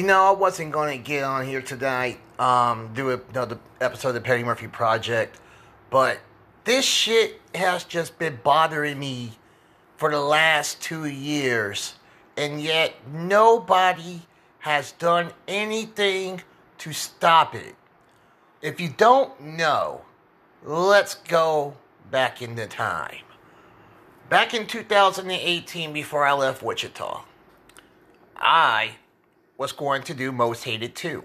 You know, I wasn't going to get on here tonight, um, do another episode of the Petty Murphy Project, but this shit has just been bothering me for the last two years, and yet nobody has done anything to stop it. If you don't know, let's go back in the time. Back in 2018, before I left Wichita, I was going to do Most Hated 2.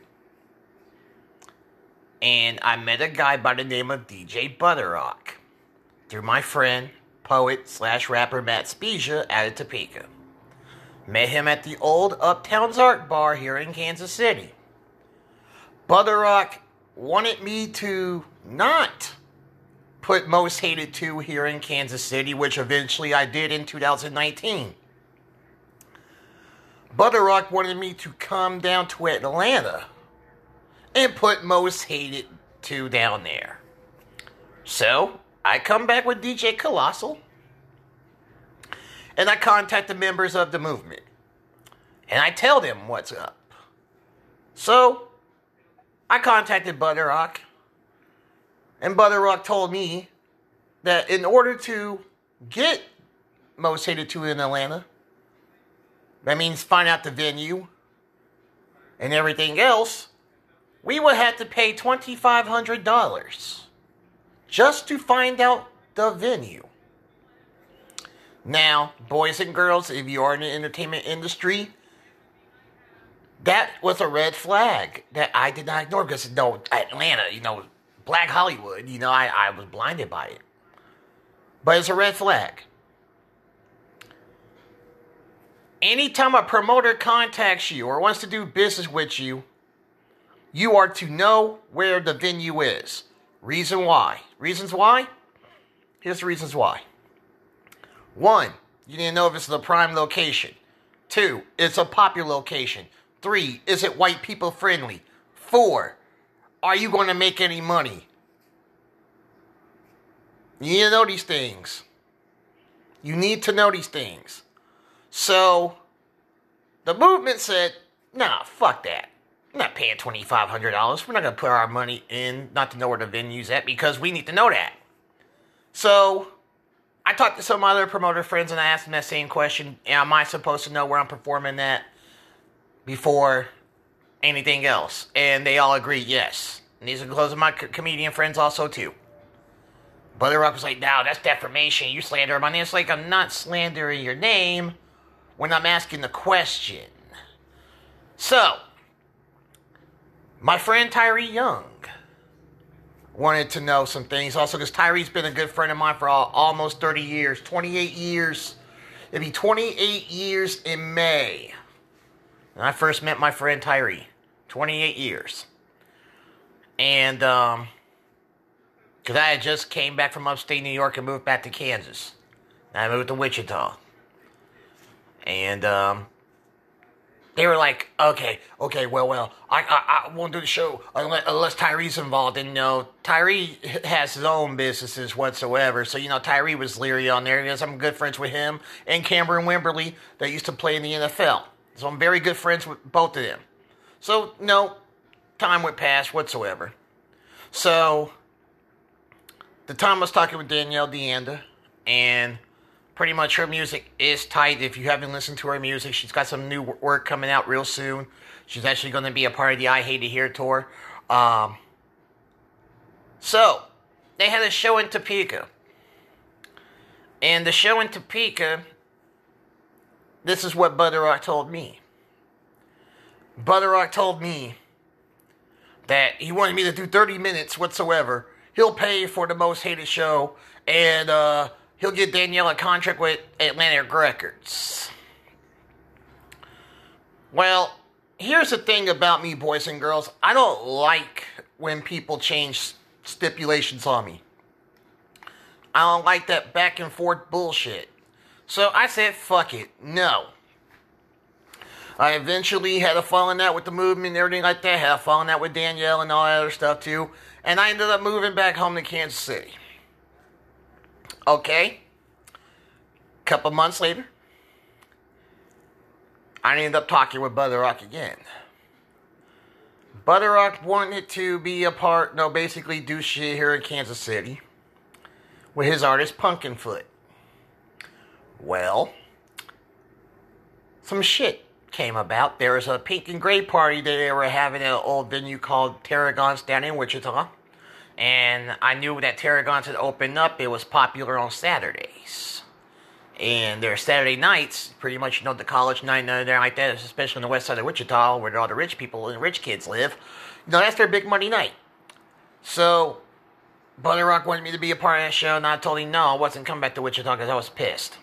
And I met a guy by the name of DJ Butterrock through my friend, poet slash rapper Matt Spezia out of Topeka. Met him at the old Uptown's Art Bar here in Kansas City. Butterrock wanted me to not put Most Hated 2 here in Kansas City, which eventually I did in 2019. Butterrock wanted me to come down to Atlanta and put Most Hated 2 down there. So, I come back with DJ Colossal and I contact the members of the movement and I tell them what's up. So, I contacted Butterrock and Butterrock told me that in order to get Most Hated 2 in Atlanta, that means find out the venue and everything else. We would have to pay $2,500 just to find out the venue. Now, boys and girls, if you are in the entertainment industry, that was a red flag that I did not ignore because, no, Atlanta, you know, Black Hollywood, you know, I, I was blinded by it. But it's a red flag. Anytime a promoter contacts you or wants to do business with you, you are to know where the venue is. Reason why? Reasons why? Here's the reasons why. One, you need to know if it's the prime location. Two, it's a popular location. Three, is it white people friendly? Four, are you going to make any money? You need to know these things. You need to know these things. So the movement said, nah, fuck that. I'm not paying $2,500. We're not going to put our money in not to know where the venue's at because we need to know that. So I talked to some other promoter friends and I asked them that same question. Am I supposed to know where I'm performing at before anything else? And they all agreed yes. And these are close my comedian friends also too. Butter Rock was like, no, that's defamation. You slander my name. It's like, I'm not slandering your name when I'm asking the question. So, my friend Tyree Young wanted to know some things. Also, because Tyree's been a good friend of mine for all, almost 30 years, 28 years. It'd be 28 years in May. When I first met my friend Tyree. 28 years. And, um, because I had just came back from upstate New York and moved back to Kansas. And I moved to Wichita. And, um, they were like, okay, okay, well, well, I, I, I won't do the show unless, unless Tyree's involved. And, you know, Tyree has his own businesses whatsoever. So, you know, Tyree was leery on there because I'm good friends with him and Kamerion Wimbley that used to play in the NFL. So I'm very good friends with both of them. So, no, time would pass whatsoever. So, the time I was talking with Danielle Deanda, and pretty much her music is tight. If you haven't listened to her music, she's got some new work coming out real soon. She's actually going to be a part of the I Hate to Hear tour. Um, so, they had a show in Topeka. And the show in Topeka, this is what Butterrock told me. Butterrock told me that he wanted me to do 30 minutes whatsoever. He'll pay for the most hated show, and uh, he'll get Danielle a contract with Atlantic Records. Well, here's the thing about me, boys and girls. I don't like when people change stipulations on me. I don't like that back and forth bullshit. So I said, fuck it, no. I eventually had a falling out with the movement and everything like that. Had a falling out with Danielle and all that other stuff too. And I ended up moving back home to Kansas City. Okay. Couple months later, I ended up talking with Butterrock again. Butterrock wanted to be a part, no, basically do shit here in Kansas City with his artist Pumpkinfoot. Well, some shit came about. There was a pink and gray party that they were having at an old venue called Tarragon's down in Wichita. And I knew that Tarragon's had opened up. It was popular on Saturdays. And their Saturday nights, pretty much, you know, the college night and everything like that, especially on the west side of Wichita, where all the rich people and rich kids live. You know, that's their big money night. So, Butter Rock wanted me to be a part of that show, and I told him no, I wasn't coming back to Wichita because I was pissed.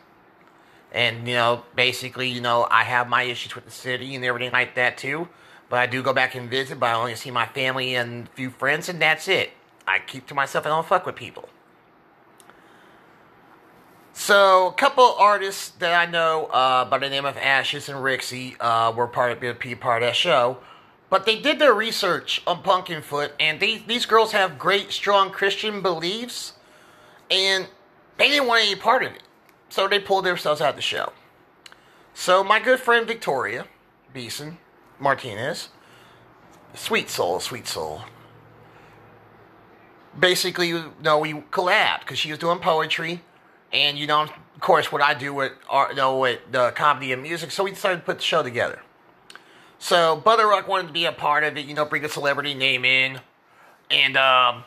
And, you know, basically, you know, I have my issues with the city and everything like that too. But I do go back and visit, but I only see my family and a few friends, and that's it. I keep to myself I don't fuck with people. So, a couple artists that I know uh, by the name of Ashes and Rixie uh, were part of be part of that show. But they did their research on Pumpkinfoot, and they, these girls have great, strong Christian beliefs, and they didn't want any part of it. So they pulled themselves out of the show. So my good friend Victoria Beeson Martinez, sweet soul, sweet soul. Basically, you know, we collabed because she was doing poetry, and you know, of course, what I do with art, you know, with the comedy and music. So we decided to put the show together. So Butterrock wanted to be a part of it, you know, bring a celebrity name in, and um,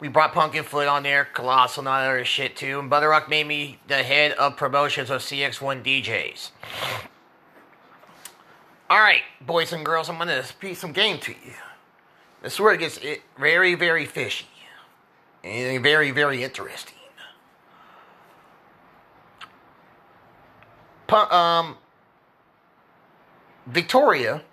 we brought Pumpkinfoot on there, Colossal, and all that other shit too. And Butterrock made me the head of promotions of CX1 DJs. Alright, boys and girls, I'm gonna speak some game to you. This is where it gets it very, very fishy. And very, very interesting. Um, Victoria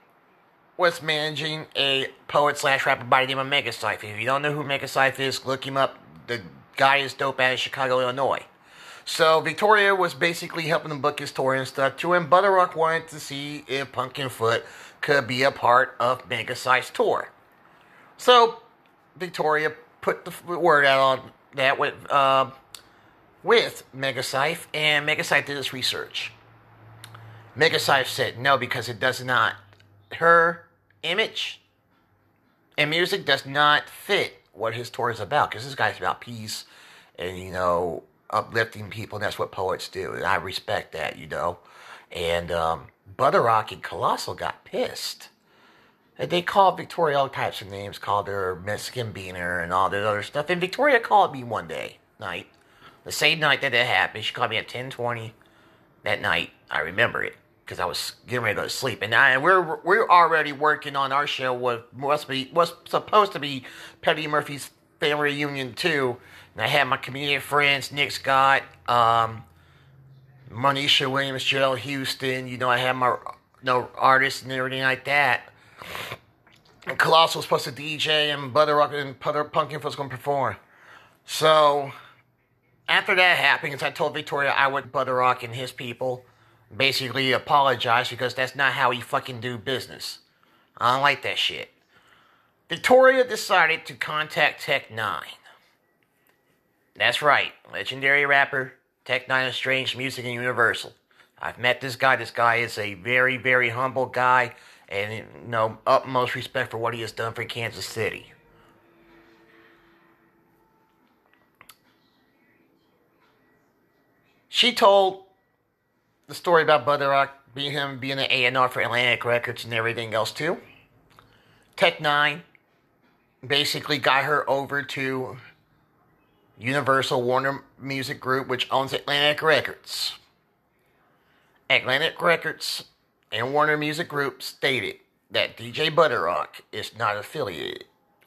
was managing a poet slash rapper by the name of Megacypher. If you don't know who Megacypher is, look him up. The guy is dope out of Chicago, Illinois. So Victoria was basically helping him book his tour and stuff too, and Butterrock wanted to see if Pumpkinfoot could be a part of Megacypher's tour. So Victoria put the word out on that with uh, with Megacypher, and Megacypher did his research. Megacypher said no because it does not. Her image and music does not fit what his tour is about because this guy's about peace and you know uplifting people and that's what poets do and i respect that you know and um, butterrock and colossal got pissed they called victoria all types of names called her mexican beaner and all this other stuff and victoria called me one day night the same night that it happened she called me at 10.20 that night i remember it because I was getting ready to go to sleep. And I, we're we're already working on our show. What must be was supposed to be Petty Murphy's family reunion too. And I had my comedian friends, Nick Scott, um, Monisha Williams, Jill Houston. You know, I had my you know, artists and everything like that. And Colossal was supposed to DJ, and Butter Rock and Putter Pumpkin was going to perform. So after that happened, I told Victoria I would Butter Rock and his people basically apologize because that's not how he fucking do business. I don't like that shit. Victoria decided to contact Tech N9ne. That's right, legendary rapper Tech N9ne of Strange Music and Universal. I've met this guy. This guy is a very, very humble guy, and you know, utmost respect for what he has done for Kansas City. She told the story about Butter Rock being him being an A&R for Atlantic Records and everything else too. Tech N9ne basically got her over to Universal Warner Music Group, which owns Atlantic Records. Atlantic Records and Warner Music Group stated that DJ Butterrock is not affiliated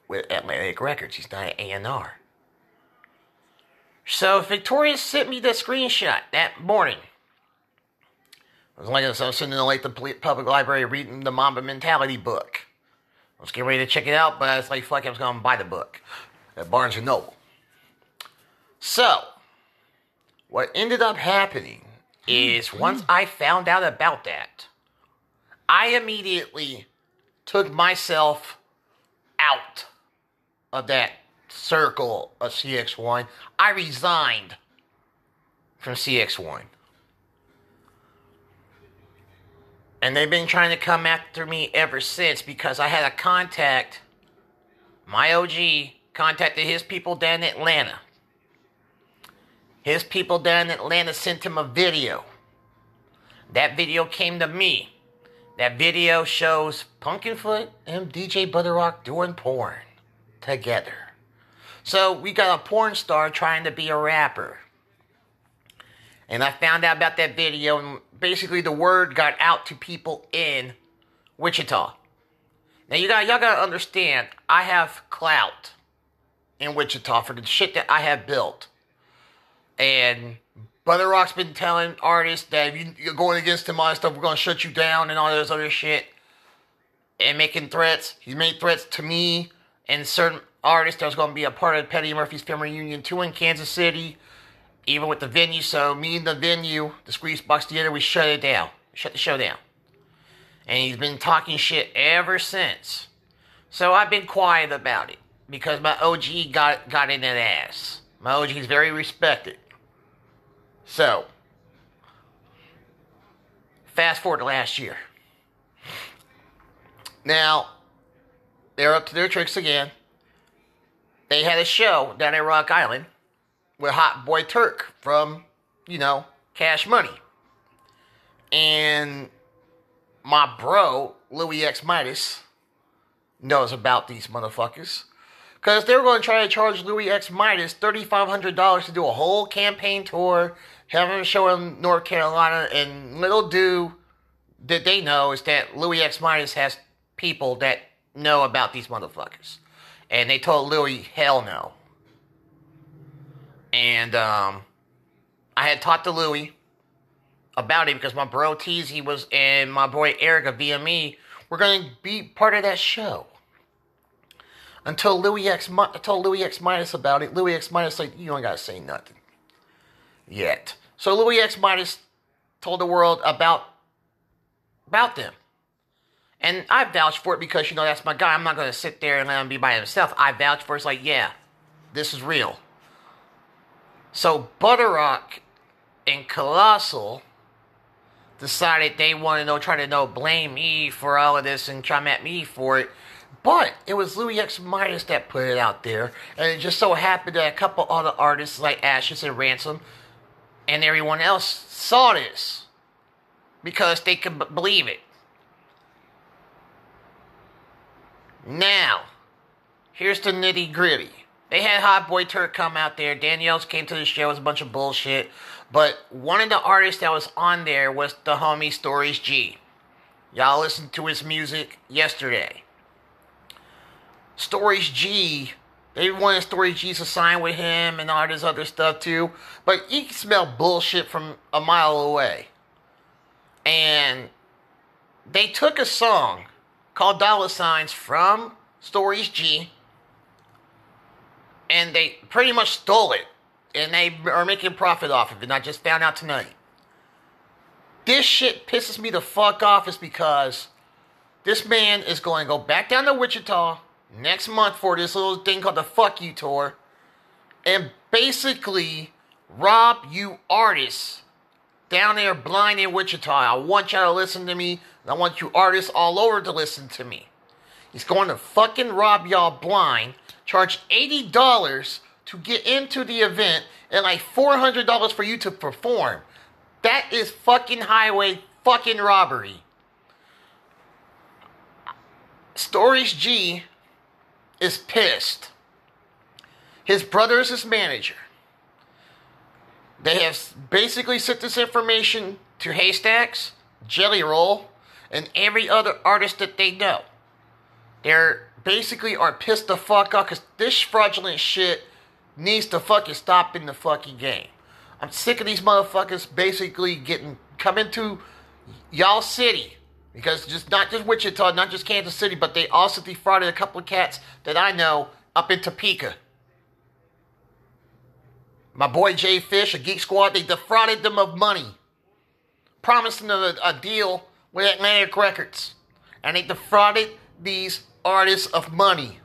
with Atlantic Records. He's not an A&R. So Victoria sent me the screenshot that morning. I was like, I was sitting in the late the public library reading the Mamba Mentality book. I was getting ready to check it out, but I was like, fuck, I was going to buy the book at Barnes & Noble. So, what ended up happening is once I found out about that, I immediately took myself out of that circle of CX1. I resigned from CX1. And they've been trying to come after me ever since because I had a contact, my OG contacted his people down in Atlanta. His people down in Atlanta sent him a video. That video came to me. That video shows Pumpkinfoot and DJ Butterrock doing porn together. So we got a porn star trying to be a rapper. And I found out about that video, and basically the word got out to people in Wichita. Now you got y'all gotta understand, I have clout in Wichita for the shit that I have built. And Butter Rock's been telling artists that if you're going against him on stuff, we're gonna shut you down and all this other shit. And making threats. He made threats to me and certain artists that was gonna be a part of Petty Murphy's family reunion too in Kansas City. Even with the venue, so me and the venue, the Squeeze Box Theater, we shut it down. Shut the show down. And he's been talking shit ever since. So I've been quiet about it. Because my OG got got in that ass. My OG is very respected. So, fast forward to last year. Now, they're up to their tricks again. They had a show down at Rock Island with Hot Boy Turk from, you know, Cash Money. And my bro, Louis X Midas, knows about these motherfuckers. Because they were going to try to charge Louis X Midas $3,500 to do a whole campaign tour, have him show in North Carolina, and little do that they know is that Louis X Midas has people that know about these motherfuckers. And they told Louis, hell no. And um, I had talked to Louis about it because my bro Teasy was and my boy Eric of VME were going to be part of that show. Until Louis X told Louis X Midas about it. Louis X Midas like, you don't gotta say nothing. Yet. So Louis X Midas told the world about about them. And I vouched for it because, you know, that's my guy. I'm not to sit there and let him be by himself. I vouched for it. It's like, yeah, this is real. So Butterrock and Colossal decided they wanted to know, try to know, blame me for all of this and come at me for it. But it was Louis X Midas that put it out there. And it just so happened that a couple other artists like Ashes and Ransom and everyone else saw this because they could b- believe it. Now, here's the nitty gritty. They had Hot Boy Turk come out there. Danielle's came to the show. It was a bunch of bullshit. But one of the artists that was on there was the homie Stories G. Y'all listened to his music yesterday. Stories G, they wanted Stories G to sign with him and all this other stuff too. But you can smell bullshit from a mile away. And they took a song called Dollar Signs from Stories G and they pretty much stole it and they are making profit off of it. And I just found out tonight. This shit pisses me the fuck off is because this man is going to go back down to Wichita next month for this little thing called the Fuck You Tour and basically rob you artists down there blind in Wichita. I want y'all to listen to me. I want you artists all over to listen to me. He's going to fucking rob y'all blind, charge $80 to get into the event, and like $400 for you to perform. That is fucking highway fucking robbery. Stories G is pissed. His brother is his manager. They have basically sent this information to Haystacks, Jelly Roll, and every other artist that they know. They're basically are pissed the fuck off because this fraudulent shit needs to fucking stop in the fucking game. I'm sick of these motherfuckers basically getting coming to y'all city because just not just Wichita, not just Kansas City, but they also defrauded a couple of cats that I know up in Topeka. My boy Jay Fish, a Geek Squad, they defrauded them of money, promising them a, a deal with Atlantic Records, and they defrauded these artists of money.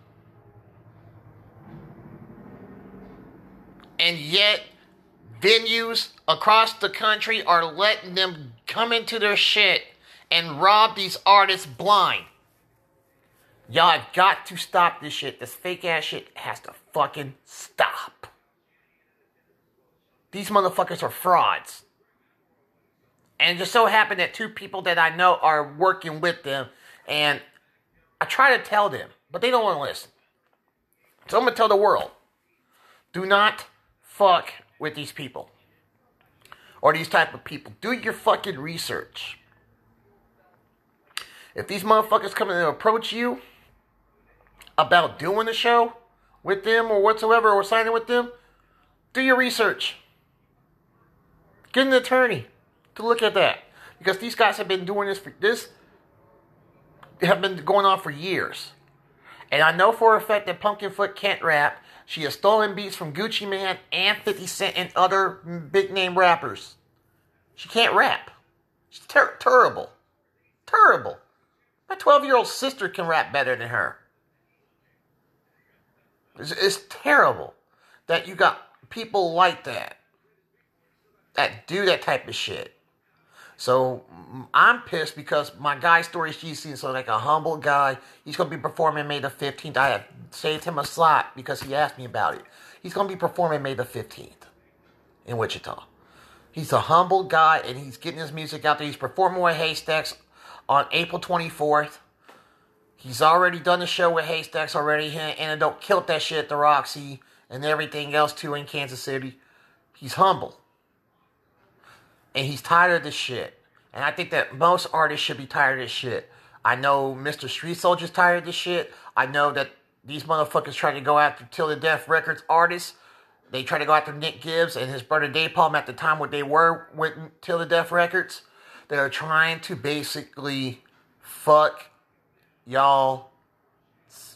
And yet, venues across the country are letting them come into their shit and rob these artists blind. Y'all have got to stop this shit. This fake ass shit has to fucking stop. These motherfuckers are frauds. And it just so happened that two people that I know are working with them, and I try to tell them, but they don't want to listen. So I'm gonna tell the world: do not fuck with these people or these type of people. Do your fucking research. If these motherfuckers come and approach you about doing the show with them or whatsoever or signing with them, do your research. Get an attorney to look at that. Because these guys have been doing this for this have been going on for years. And I know for a fact that Pumpkinfoot can't rap. She has stolen beats from Gucci Mane and 50 Cent and other big name rappers. She can't rap. She's ter- terrible. Terrible. My 12 year old sister can rap better than her. It's, it's terrible that you got people like that that do that type of shit. So I'm pissed because my guy Stories G seems like a humble guy. He's to be performing May the 15th. I have saved him a slot because he asked me about it. He's to be performing May the 15th in Wichita. He's a humble guy and he's getting his music out there. He's performing with Haystacks on April 24th. He's already done the show with Haystacks already. And don't killed that shit at the Roxy and everything else too in Kansas City. He's humble and he's tired of this shit. And I think that most artists should be tired of this shit. I know Mr. Street Soldier's tired of this shit. I know that these motherfuckers try to go after Till the Death Records artists. They try to go after Nick Gibbs and his brother Dave Napalm at the time when they were with Till the Death Records. They are trying to basically fuck y'all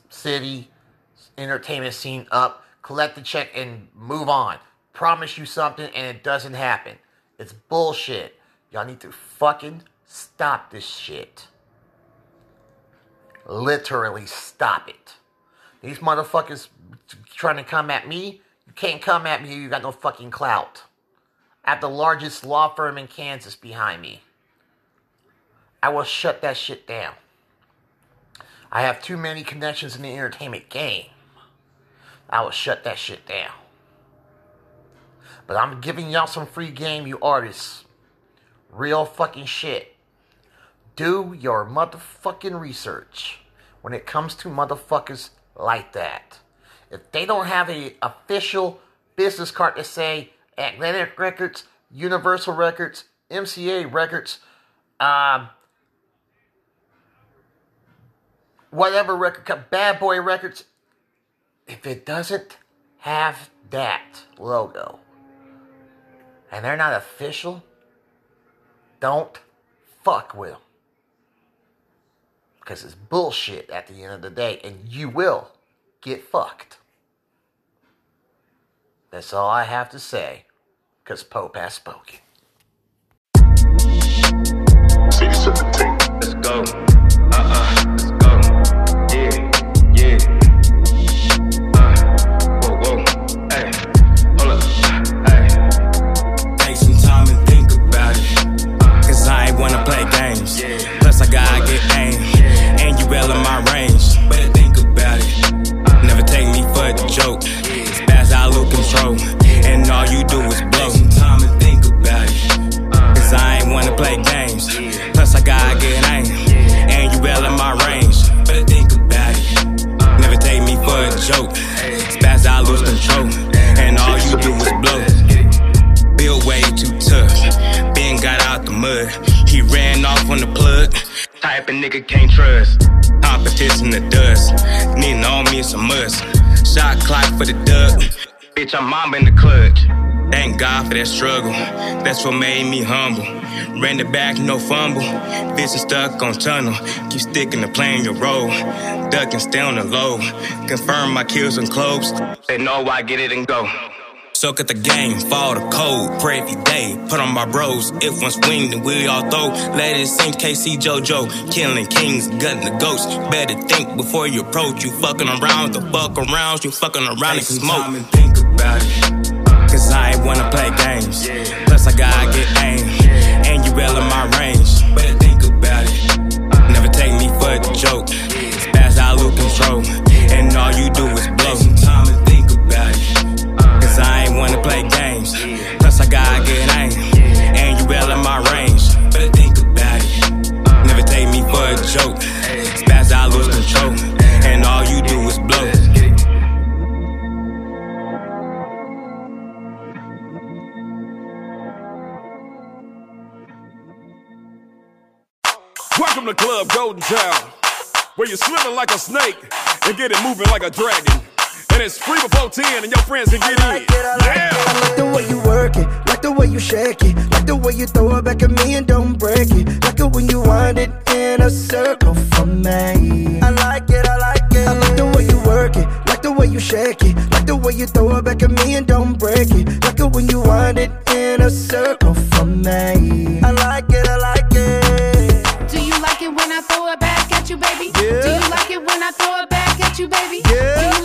city entertainment scene up, collect the check, and move on. Promise you something, and it doesn't happen. It's bullshit. Y'all need to fucking stop this shit. Literally stop it. These motherfuckers trying to come at me. You can't come at me. You got no fucking clout. I have the largest law firm in Kansas behind me. I will shut that shit down. I have too many connections in the entertainment game. I will shut that shit down. But I'm giving y'all some free game, you artists. Real fucking shit. Do your motherfucking research when it comes to motherfuckers like that. if they don't have a official business card to say Atlantic Records, Universal Records, MCA Records, um, whatever record, Bad Boy Records, if it doesn't have that logo and they're not official, don't fuck with them. Because it's bullshit at the end of the day, and you will get fucked. That's all I have to say, because Pope has spoken. Type of nigga can't trust. Competition the dust. Need on me some must. Shot clock for the duck. Bitch, I'm mom in the clutch. Thank God for that struggle. That's what made me humble. Ran the back, no fumble. Vision stuck on tunnel. Keep sticking to playing your role. Ducking, stay on the low. Confirm my kills and clothes. They know I get it and go. Soak at the game, fall the cold, pray every day. Put on my bros, if one swing, then we all throw. Let it sink, KC JoJo, killing kings, gutting the ghosts. Better think before you approach. You fucking around, the fuck around, you fucking around and smoke. Time and think about it. Cause I ain't wanna play games. Plus, I gotta get aim. And you well in my range. Better think about it. Never take me for a joke. Spaz out, lose control. And all you do is blow. Play games. Plus, I gotta get aim. And you well in my range. Better think about it. Never take me for a joke. Spaz out, lose control. And all you do is blow. Welcome to Club Golden Child, where you're swimming like a snake and get it moving like a dragon. And it's free before 10 and your friends can get in. Yeah. I like the way you work it, like the way you shake it, like the way you throw it back at me and don't break it, like it when you wind it in a circle for me. I like it, I like it. I like the way you work it, like the way you shake it, like the way you throw it back at me and don't break it, like it when you wind it in a circle for me. I like it, I like it. Do you like it when I throw it back at you, baby? Yeah. Do you like it when I throw it back at you, baby? Yeah.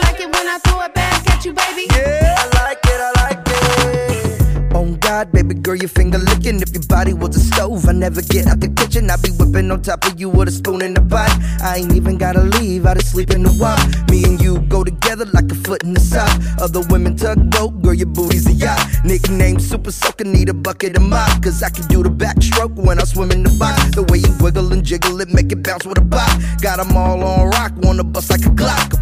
Baby? Yeah, I like it, I like it. On God, baby girl, your finger licking. If your body was a stove, I never get out the kitchen. I be whipping on top of you with a spoon in the pot. I ain't even gotta leave, I just sleep in the walk. Me and you go together like a foot in the sock. Other women tugboat, girl, your booty's a yacht. Nickname super soaker, need a bucket of mop. Cause I can do the backstroke when I swim in the box. The way you wiggle and jiggle it, make it bounce with a bop. Got 'em all on rock, wanna bust like a pop.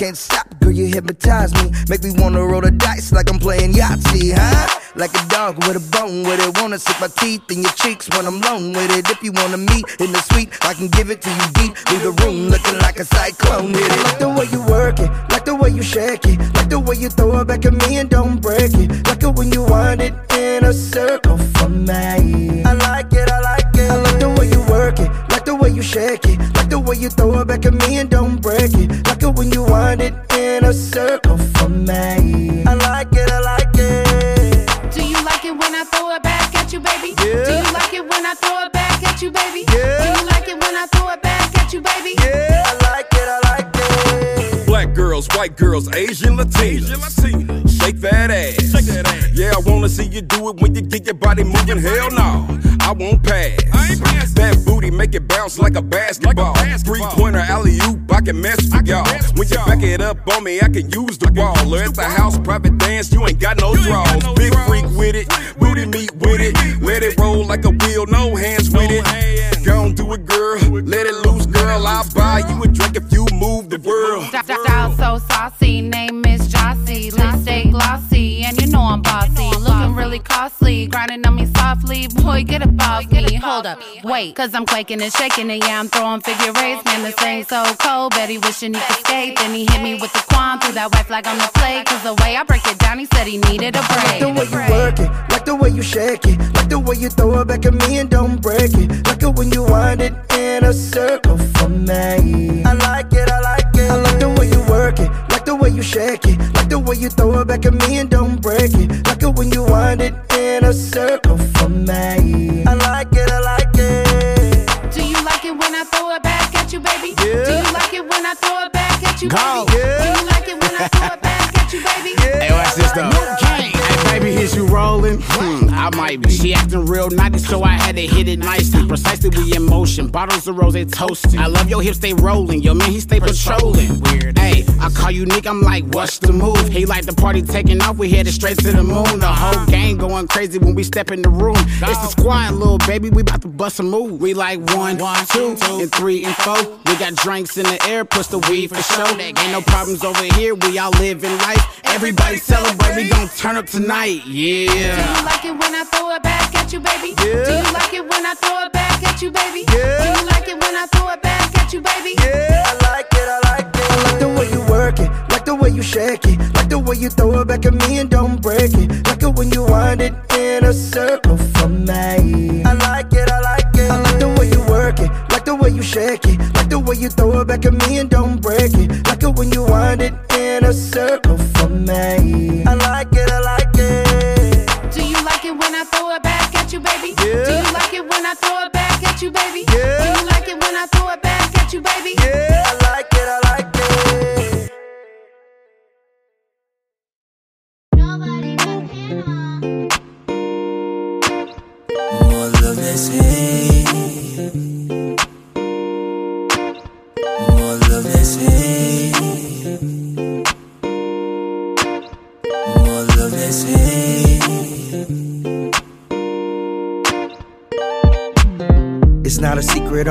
Can't stop, girl, you hypnotize me. Make me wanna roll the dice like I'm playing Yahtzee, huh? Like a dog with a bone with it. Wanna stick my teeth in your cheeks when I'm alone with it. If you wanna meet in the suite, I can give it to you deep. Leave the room looking like a cyclone. Hit it. Like the way you work it, like the way you shake it, like the way you throw it back at me and don't break it. Like it when you wind it in a circle for me. I like it, I like it. I like the way you work it, like the way you shake it, the way you throw it back at me and don't break it. Like it when you wind it in a circle for me. I like it, I like it. Do you like it when I throw it back at you, baby? Yeah. Do you like it when I throw it back at you, baby? Yeah. Do you like it when I throw it back at you, baby? Yeah, I like it, I like it. Black girls, white girls, Asian Latinas. Shake that ass. Shake that ass. Yeah, I wanna see you do it when you get your body moving. Hell no, I won't pass. I ain't passing. That booty make it bounce like a basketball. Like basketball. Three pointer alley oop, I can mess with y'all. When you back it up on me, I can use the wall. Or at the house, private dance, you ain't got no you draws. Got no Big draws. freak with it, booty meat with it. Let it roll like a wheel, no hands with it. Gon' do it, girl. Let it loose, girl. I'll buy you a drink if you move the world. Style so saucy, name is Jossie. Lipstick glossy, and you know I'm bossy it costly. Grinding on me softly, boy, get up off me. Hold up, wait, cause I'm quaking and shaking and yeah, I'm throwing figure eights. Man, this thing so cold, Betty wishing he could skate. Then he hit me with the quam, threw that white flag on the plate. Cause the way I break it down, he said he needed a break. Like the way you work it, like the way you shake it, like the way you throw it back at me and don't break it, like it when you wind it in a circle for me. I like it, I like it. I like the way you work it, like the way you shake it, the way you throw it back at me and don't break it, like it when you wind it in a circle for me. I like it, I like it. Do you like it when I throw it back at you, baby? Do you like it when I throw it back at you, Go. baby? Do rolling? Hmm, I might be. She acting real naughty, so I had to hit it nicely. Precisely, we in motion. Bottles of rose they toasting. I love your hips, they rolling. Yo, man, he stay patrolling. Weird. Hey, I call you Nick, I'm like, what's the move? He like the party taking off, we headed straight to the moon. The whole gang going crazy when we step in the room. It's the squad, little baby, we about to bust a move. We like one, two, and three, and four. We got drinks in the air, push the weed for show. Ain't no problems over here, we all living life. Everybody celebrate, we gon' turn up tonight, Do yeah. you like it when I throw it back at you, baby? Do you like it when I throw it back at you, baby? Do you like it when I throw it back at you, baby? I like it, I like it. I like the way you work it, like the way you shake it, like the way you throw it back at me and don't break it, like it when you wind it in a circle for me. I like it, I like it. I like the way you work it, like the way you shake it, like the way you throw it back at me and don't break it, like it when you wind it in a circle for me. I like it, I like it. Throw it back at you, baby? Yeah. Do you like it when I throw it back at you, baby? Yeah. Do you like it when I throw it back at you, baby? Yeah, I like it, I like it. Nobody but him. More love, let's hate.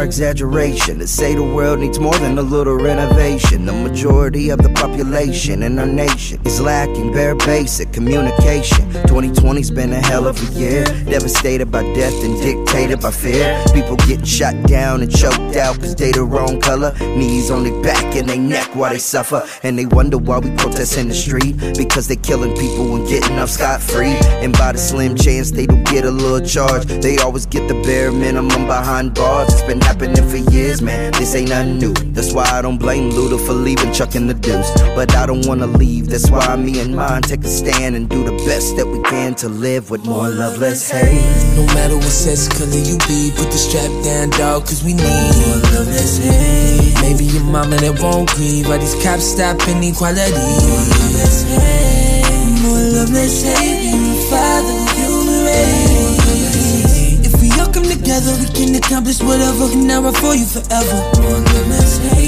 or exaggeration to say the world needs more than a little renovation. The majority of the population in our nation is lacking bare basic communication. 2020's been a hell of a year, devastated by death and dictated by fear. People getting shot down and choked out cause they the wrong color. Knees on their back and they neck while they suffer. And they wonder why we protest in the street because they killing people and getting off scot free. And by the slim chance they do get a little charge, they always get the bare minimum behind bars. It's been happening for years, man. This ain't nothing new. That's why I don't blame Luda for leaving, chucking the deuce. But I don't wanna leave. That's why me and mine take a stand and do the best that we can to live with more love, less hate. No matter what sex color you be, put the strap down, dog, cause we need more love, let's hate. Maybe your mama that won't grieve, why these cops stop inequality? More love, let's hate. More love, let's hate. Together, we can accomplish whatever. Now I for you forever.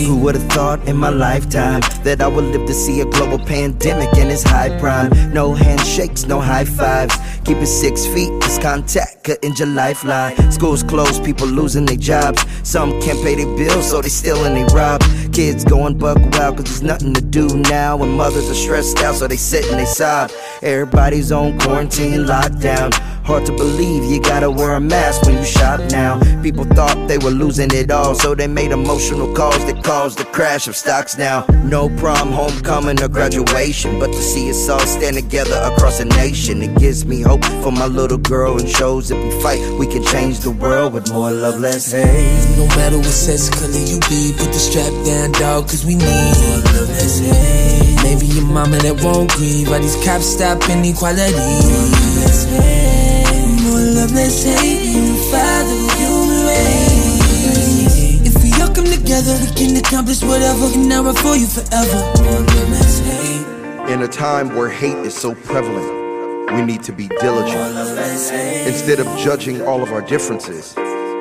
Who would've thought in my lifetime that I would live to see a global pandemic in its high prime? No handshakes, no high fives. Keep it six feet, cause contact cutting your lifeline. Schools closed, people losing their jobs. Some can't pay their bills, so they steal and they rob. Kids going buck wild, cause there's nothing to do now. And mothers are stressed out, so they sit and they sob. Everybody's on quarantine, lockdown. Hard to believe you gotta wear a mask when you shop now. People thought they were losing it all, so they made emotional calls that caused the crash of stocks now. No prom, homecoming, or graduation, but to see us all stand together across a nation, it gives me hope for my little girl and shows that we fight, we can change the world with more love, less hate. No matter what sex color you be, put the strap down, dog, cause we need love, let's hate. Maybe your mama that won't grieve, why these cops stop inequality? More love, let's hate. More love, let's hate. You father human race. If we all come together, we can accomplish whatever. For you forever. More love, let's hate. In a time where hate is so prevalent, we need to be diligent. love, let's hate. Instead of judging all of our differences,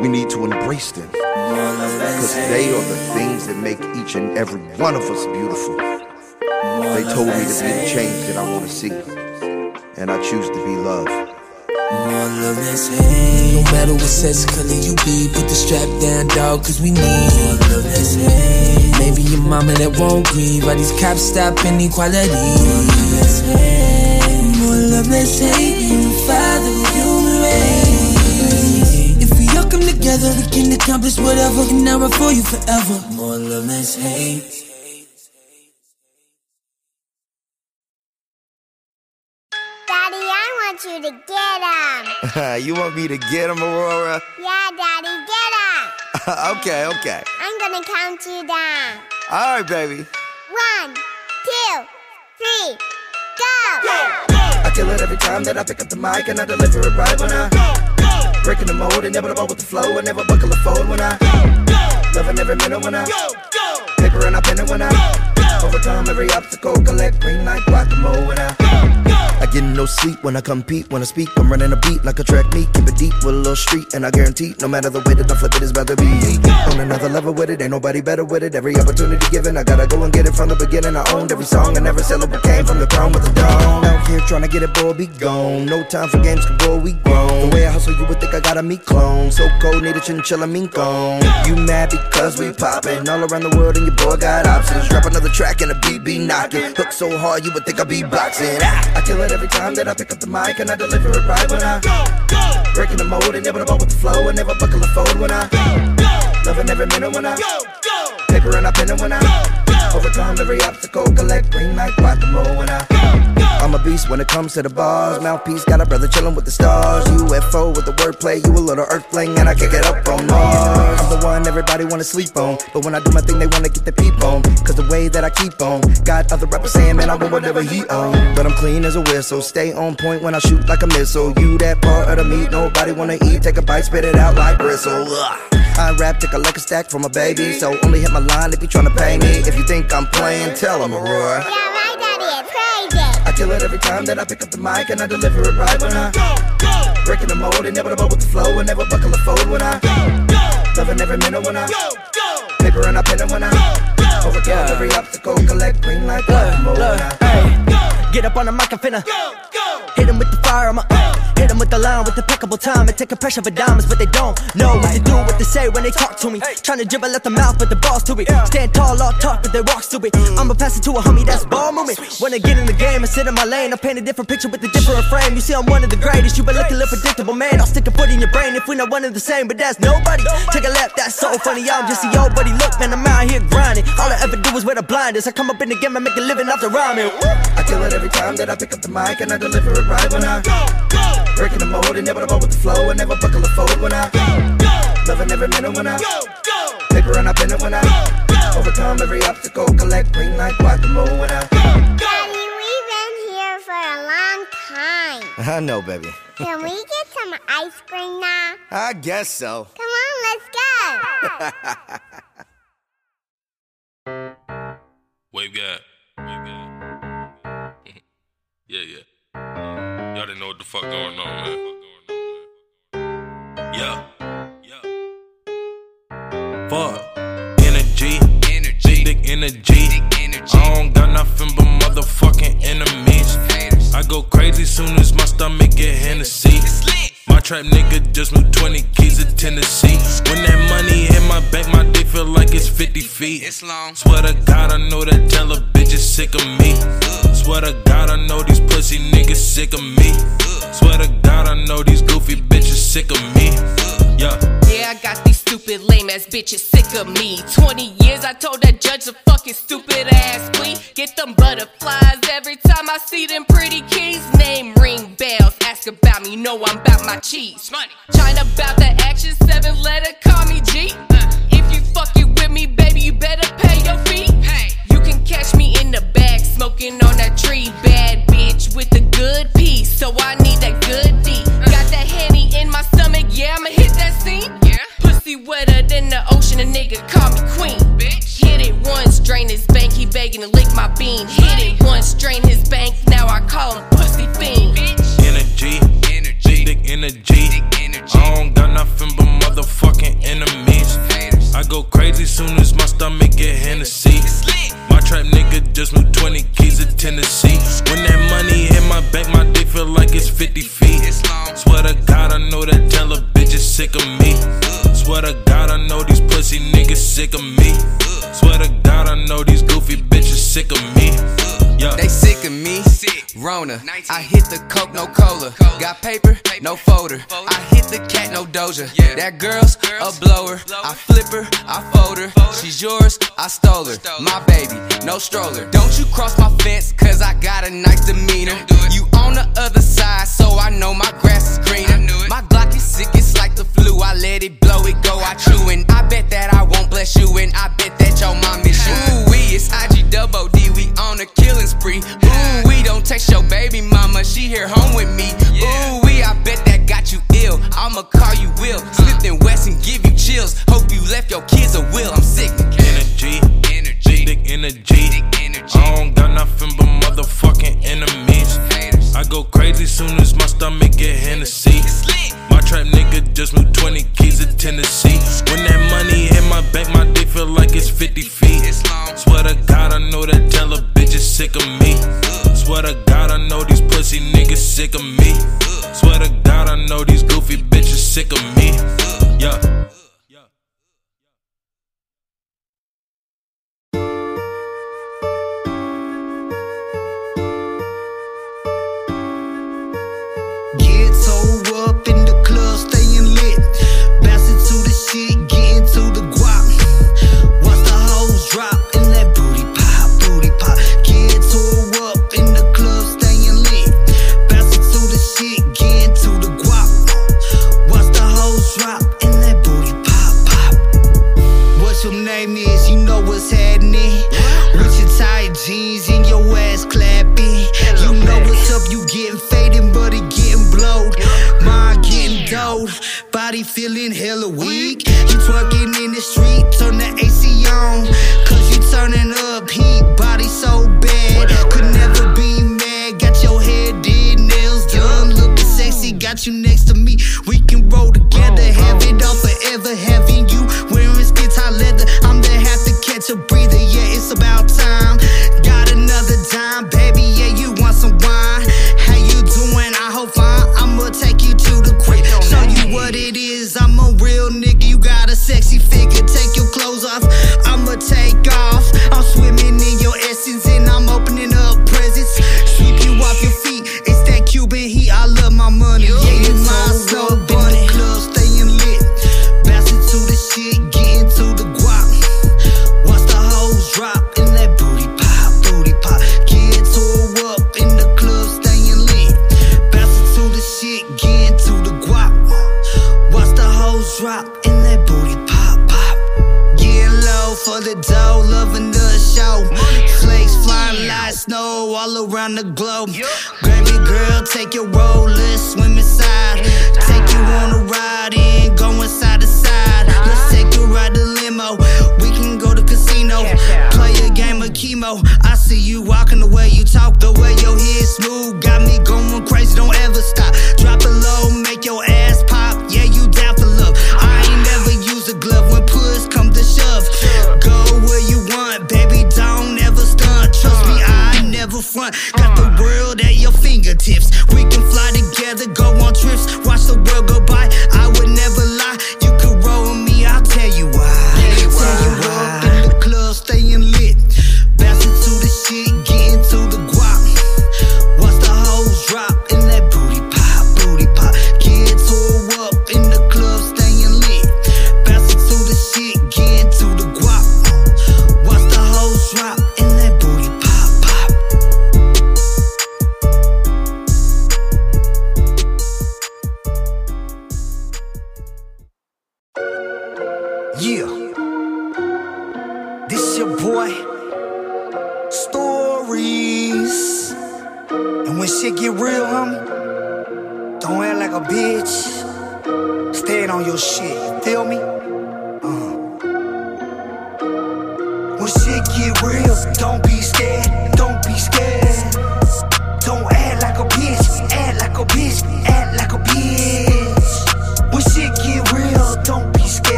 we need to embrace them because they are the things that make each and every one of us beautiful. They told me to be the change that I want to see, and I choose to be love. No matter what sex color you be, put the strap down, dog, cause we need. Maybe your mama that won't grieve, why these cops stop inequality? More love, let's hate. Together, we can accomplish whatever. And now I for you forever. More love, less hate. Daddy, I want you to get him. you want me to get him, Aurora? Yeah, Daddy, get him. okay, okay. I'm gonna count you down. All right, baby. One, two, three, go! go. I kill it every time that I pick up the mic and I deliver it right when I breaking the mold, inevitable with the flow, and never buckle a fold when I go. loving every minute when I go, go. paper and I pen it when I go. overcome every obstacle, collect green like guacamole when I. I get no sleep when I compete. When I speak, I'm running a beat like a track meet. Keep it deep with a little street, and I guarantee no matter the way that I flip it, it's about to be on another level with it. Ain't nobody better with it. Every opportunity given, I gotta go and get it from the beginning. I owned every song, I never celebrate came from the crown with the dawn. Out here trying to get it, boy, be gone. No time for games, boy, we grown. The way I hustle, you would think I got a meat clone. So cold, need a chinchilla mink on. You mad because we poppin' all around the world, and your boy got options. Drop another track and a beat be knocking. Hook so hard, you would think I be boxing. Ah, I kill it every time that I pick up the mic and I deliver it right when I go, breaking the mold, inevitable with the flow, and never buckle a fold when I go, loving every minute when I go, paper and I pen it when I go, overcome every obstacle, collect green like guacamole when I. I'm a beast when it comes to the bars. Mouthpiece got a brother chillin' with the stars. UFO with the wordplay, you a little earthling, and I kick it up on Mars. I'm the one everybody wanna sleep on, but when I do my thing, they wanna get the peep on. Cause the way that I keep on, got other rappers saying, man, I want whatever he on. But I'm clean as a whistle, stay on point when I shoot like a missile. You that part of the meat, nobody wanna eat. Take a bite, spit it out like bristle. I rap, take a a stack from a baby, so only hit my line if you tryna pay me. If you think I'm playing, tell him, Aurora. Yeah, right, Daddy, it's crazy. I kill it every time that I pick up the mic and I deliver it right when I go. breaking the mold, inevitable with the flow, and never buckle a fold when I go. loving every minute when I go, go. paper and I pen it when I go, go. overcome every obstacle, collect green like guacamole when I. Hey, get up on the mic, I'm finna hit him with the fire. I'ma uh, hit him with the line with impeccable time and take a pressure for diamonds, but they don't know what to do, what to say when they talk to me. Trying to dribble at the mouth, but the balls to it. Stand tall, all talk, but they walk to it. I'ma pass it to a homie that's ball movement. When I get in the game I sit in my lane, I paint a different picture with a different frame. You see, I'm one of the greatest. You been looking a little predictable, man. I'll stick a foot in your brain if we're not one of the same, but that's nobody. Take a lap, that's so funny. I'm just a yo, buddy. Look, man, I'm out here grinding. All I ever do is wear the blinders. I come up in the game and make a living off the rhyming. I kill it every time that I pick up the mic and I deliver it right when I go breaking the mold, inevitable with the flow, and never buckle a fold when I loving every minute when I paper and I pen it when I overcome every obstacle, collect green like guacamole when I. Daddy, we've been here for a long time. I know, baby. Can we get some ice cream now? I guess so. Come on, let's go. Wave guy. Wave guy. Yeah, yeah. Y'all didn't know what the fuck going on, man. Yeah. Yeah. Fuck. Energy. Energy. Big, big energy. I don't got nothing but motherfucking enemies. I go crazy soon as my stomach get Hennessy. My trap nigga just moved 20 keys to Tennessee. When that money hit my bank, my dick feel like it's 50 feet. It's long. Swear to God, I know that tell a bitch is sick of me. Swear to God, I know these pussy niggas sick of me. Swear to God, I know these goofy bitches sick of me. Yeah. Yeah, I got these stupid lame ass bitches sick of me. 20 years I told that judge a fucking stupid ass plea. Get them butterflies every time I see them pretty keys. Name ring bells, ask about me, know I'm about my cheese. Money. China about the action, seven letter, call me G. Uh, if you fucking with me, baby, you better pay your fee. Hey. You can catch me in the back, smoking on that tree. Bad bitch with a good piece, so I need that good D. Got that henny in my stomach, yeah, I'ma hit that scene. Yeah. Pussy wetter than the ocean, a nigga call me queen. Bitch. Hit it once, drain his bank, he begging to lick my bean. Hit it once, drain his bank, now I call him pussy fiend. Energy. Energy. Big, big energy. I don't got nothing but motherfucking enemies. I go crazy soon as my stomach get Hennessy. My trap nigga just moved 20 keys to Tennessee. When that money hit my bank, my dick feel like it's 50 feet. Swear to God, I know that tell a bitch is sick of me. Swear to God, I know these pussy niggas sick of me. Swear to God, I know these goofy bitches sick of me. Yeah. They sick of me. Rona. I hit the coke, no cola. Got paper, no folder. I hit the cat, no doja. That girl's a blower. I flip her, I fold her. She's yours, I stole her. My baby, no stroller. Don't you cross my fence, cause I got a nice demeanor. You on the other side, so I know my grass is greener. My Glock is sick, it's like the flu. I let it blow, it go, I chew. And I bet that I won't bless you, and I bet that your mom is you. Ooh, we, it's IG double D, we on a killing spree. Ooh, we don't text your baby mama, she here home with me. Ooh, we, I bet that got you ill. I'ma call you Will. Smith and give you chills. Hope you left your kids a will. I'm sick. Energy, energy, big energy. I don't got nothing but motherfucking enemies. I go crazy soon as my stomach get Hennessy. My trap nigga just moved 20 keys to Tennessee. When that money hit my bank, my day feel like it's 50 feet. Swear to God, I know that teller bitch is sick of me. Swear to God, I know these pussy niggas sick of me. Swear to God, I know these goofy bitches sick of me. Yeah. Getting body feeling hella weak. You twerking in the street, turn the AC on. Cause you turning up heat, body so bad. Could never be mad, got your hair did, nails done, looking sexy, got you next to me. We can roll together, have it all forever, having you wearing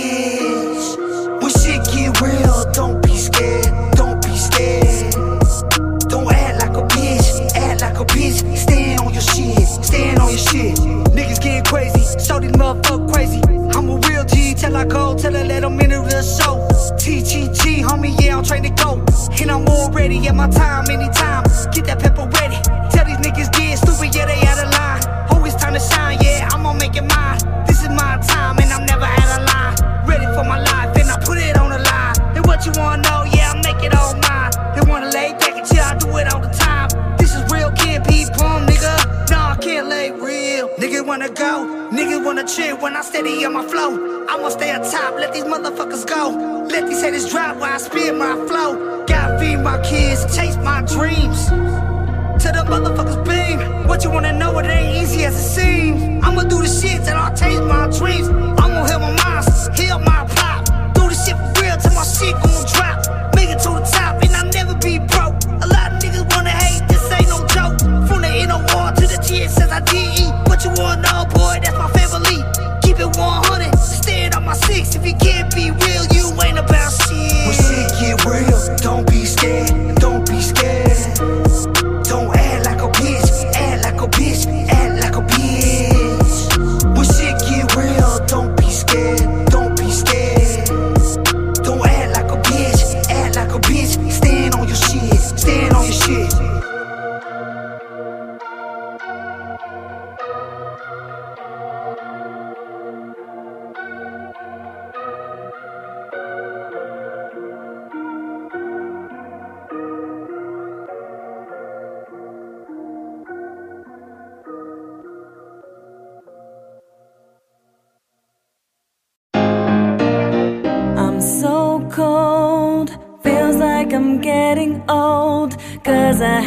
you.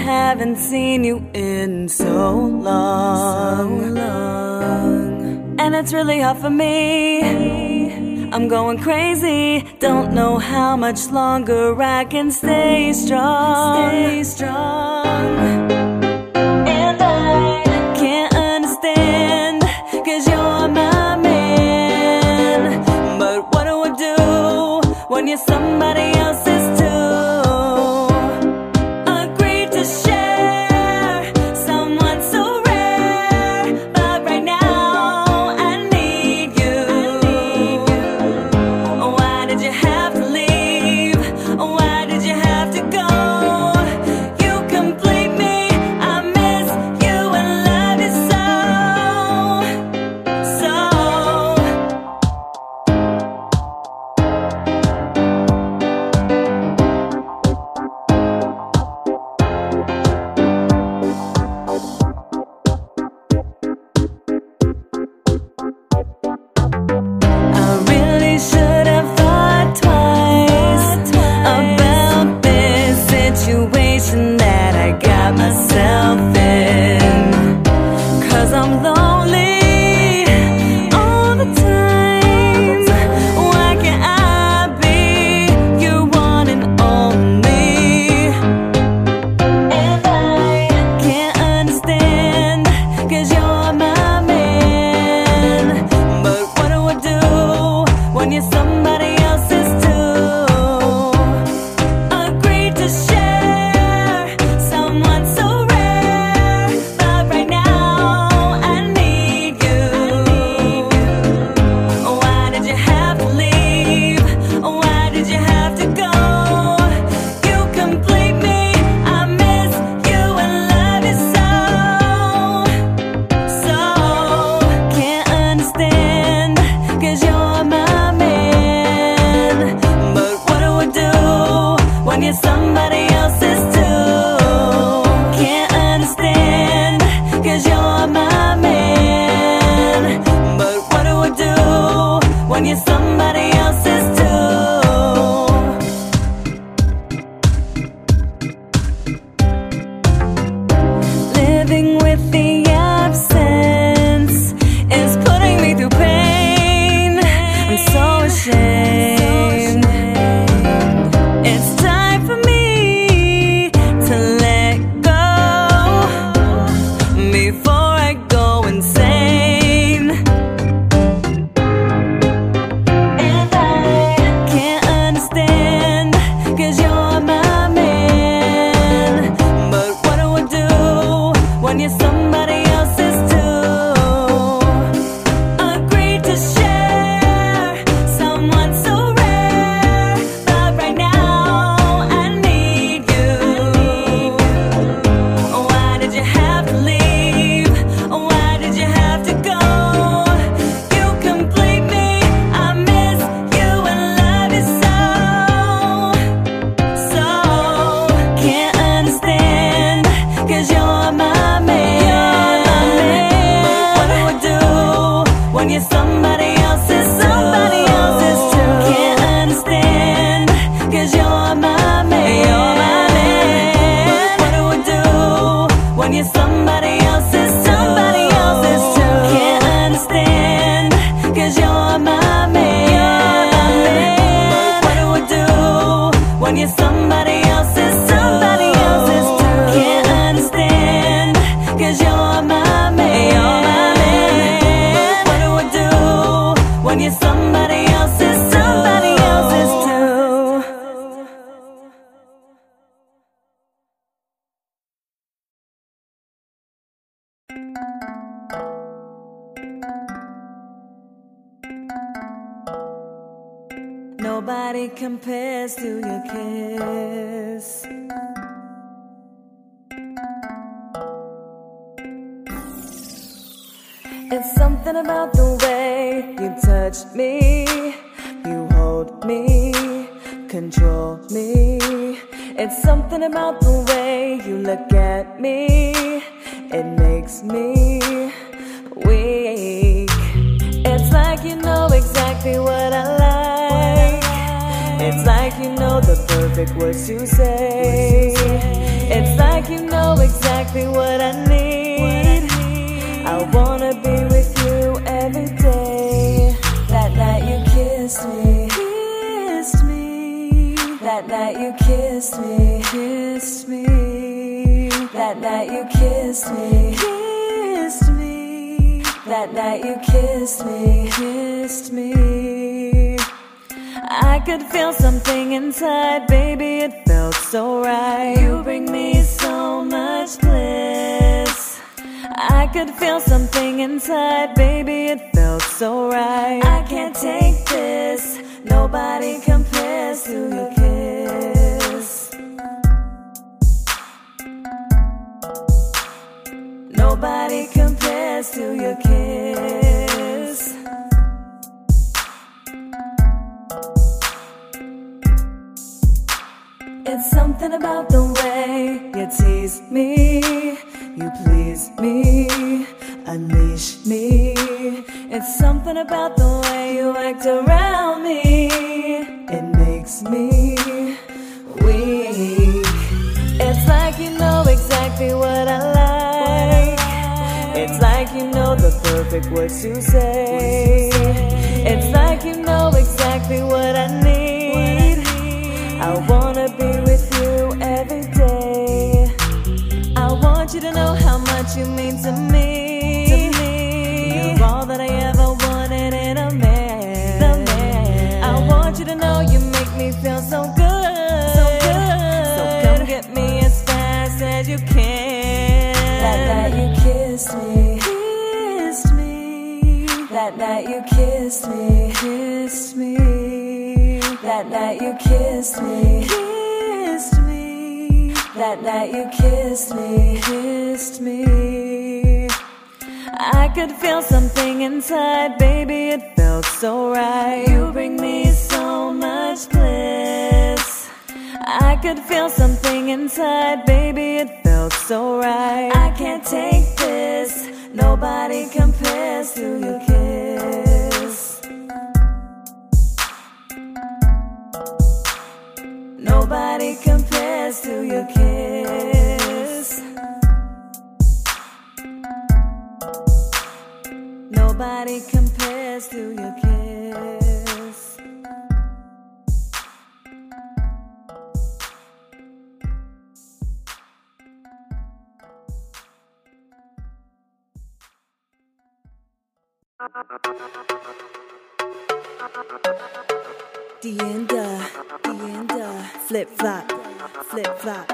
haven't seen you in so long. So long. And it's really hard for me. I'm going crazy. Don't know how much longer I can stay strong. Stay strong. Me, you hold me, control me. It's something about the way you look at me, it makes me weak. It's like you know exactly what I like. It's like you know the perfect words to say. It's like you know exactly what I need. I wanna be That night you kissed me, kissed me. That night you kissed me, kissed me. That night you kissed me, kissed me. I could feel something inside, baby, it felt so right. You bring me so much bliss. I could feel something inside, baby, it felt so right. I can't take this, nobody compares to your Nobody compares to your kiss. It's something about the way you tease me, you please me, unleash me. It's something about the way you act around me, it makes me weak. It's like you know exactly what I like. It's like you know the perfect words to say. It's like you know exactly what I need. I wanna be with you every day. I want you to know how much you mean to me. That night you kissed me. Kissed me. That night you kissed me. Kissed me. That night you kissed me. Kissed me. I could feel something inside, baby, it felt so right. You bring me so much bliss. I could feel something inside, baby, it felt so right. I can't take this, nobody compares to your Nobody compares to your kiss. Nobody compares to your kiss. The end, uh, uh, flip flop, flip flop,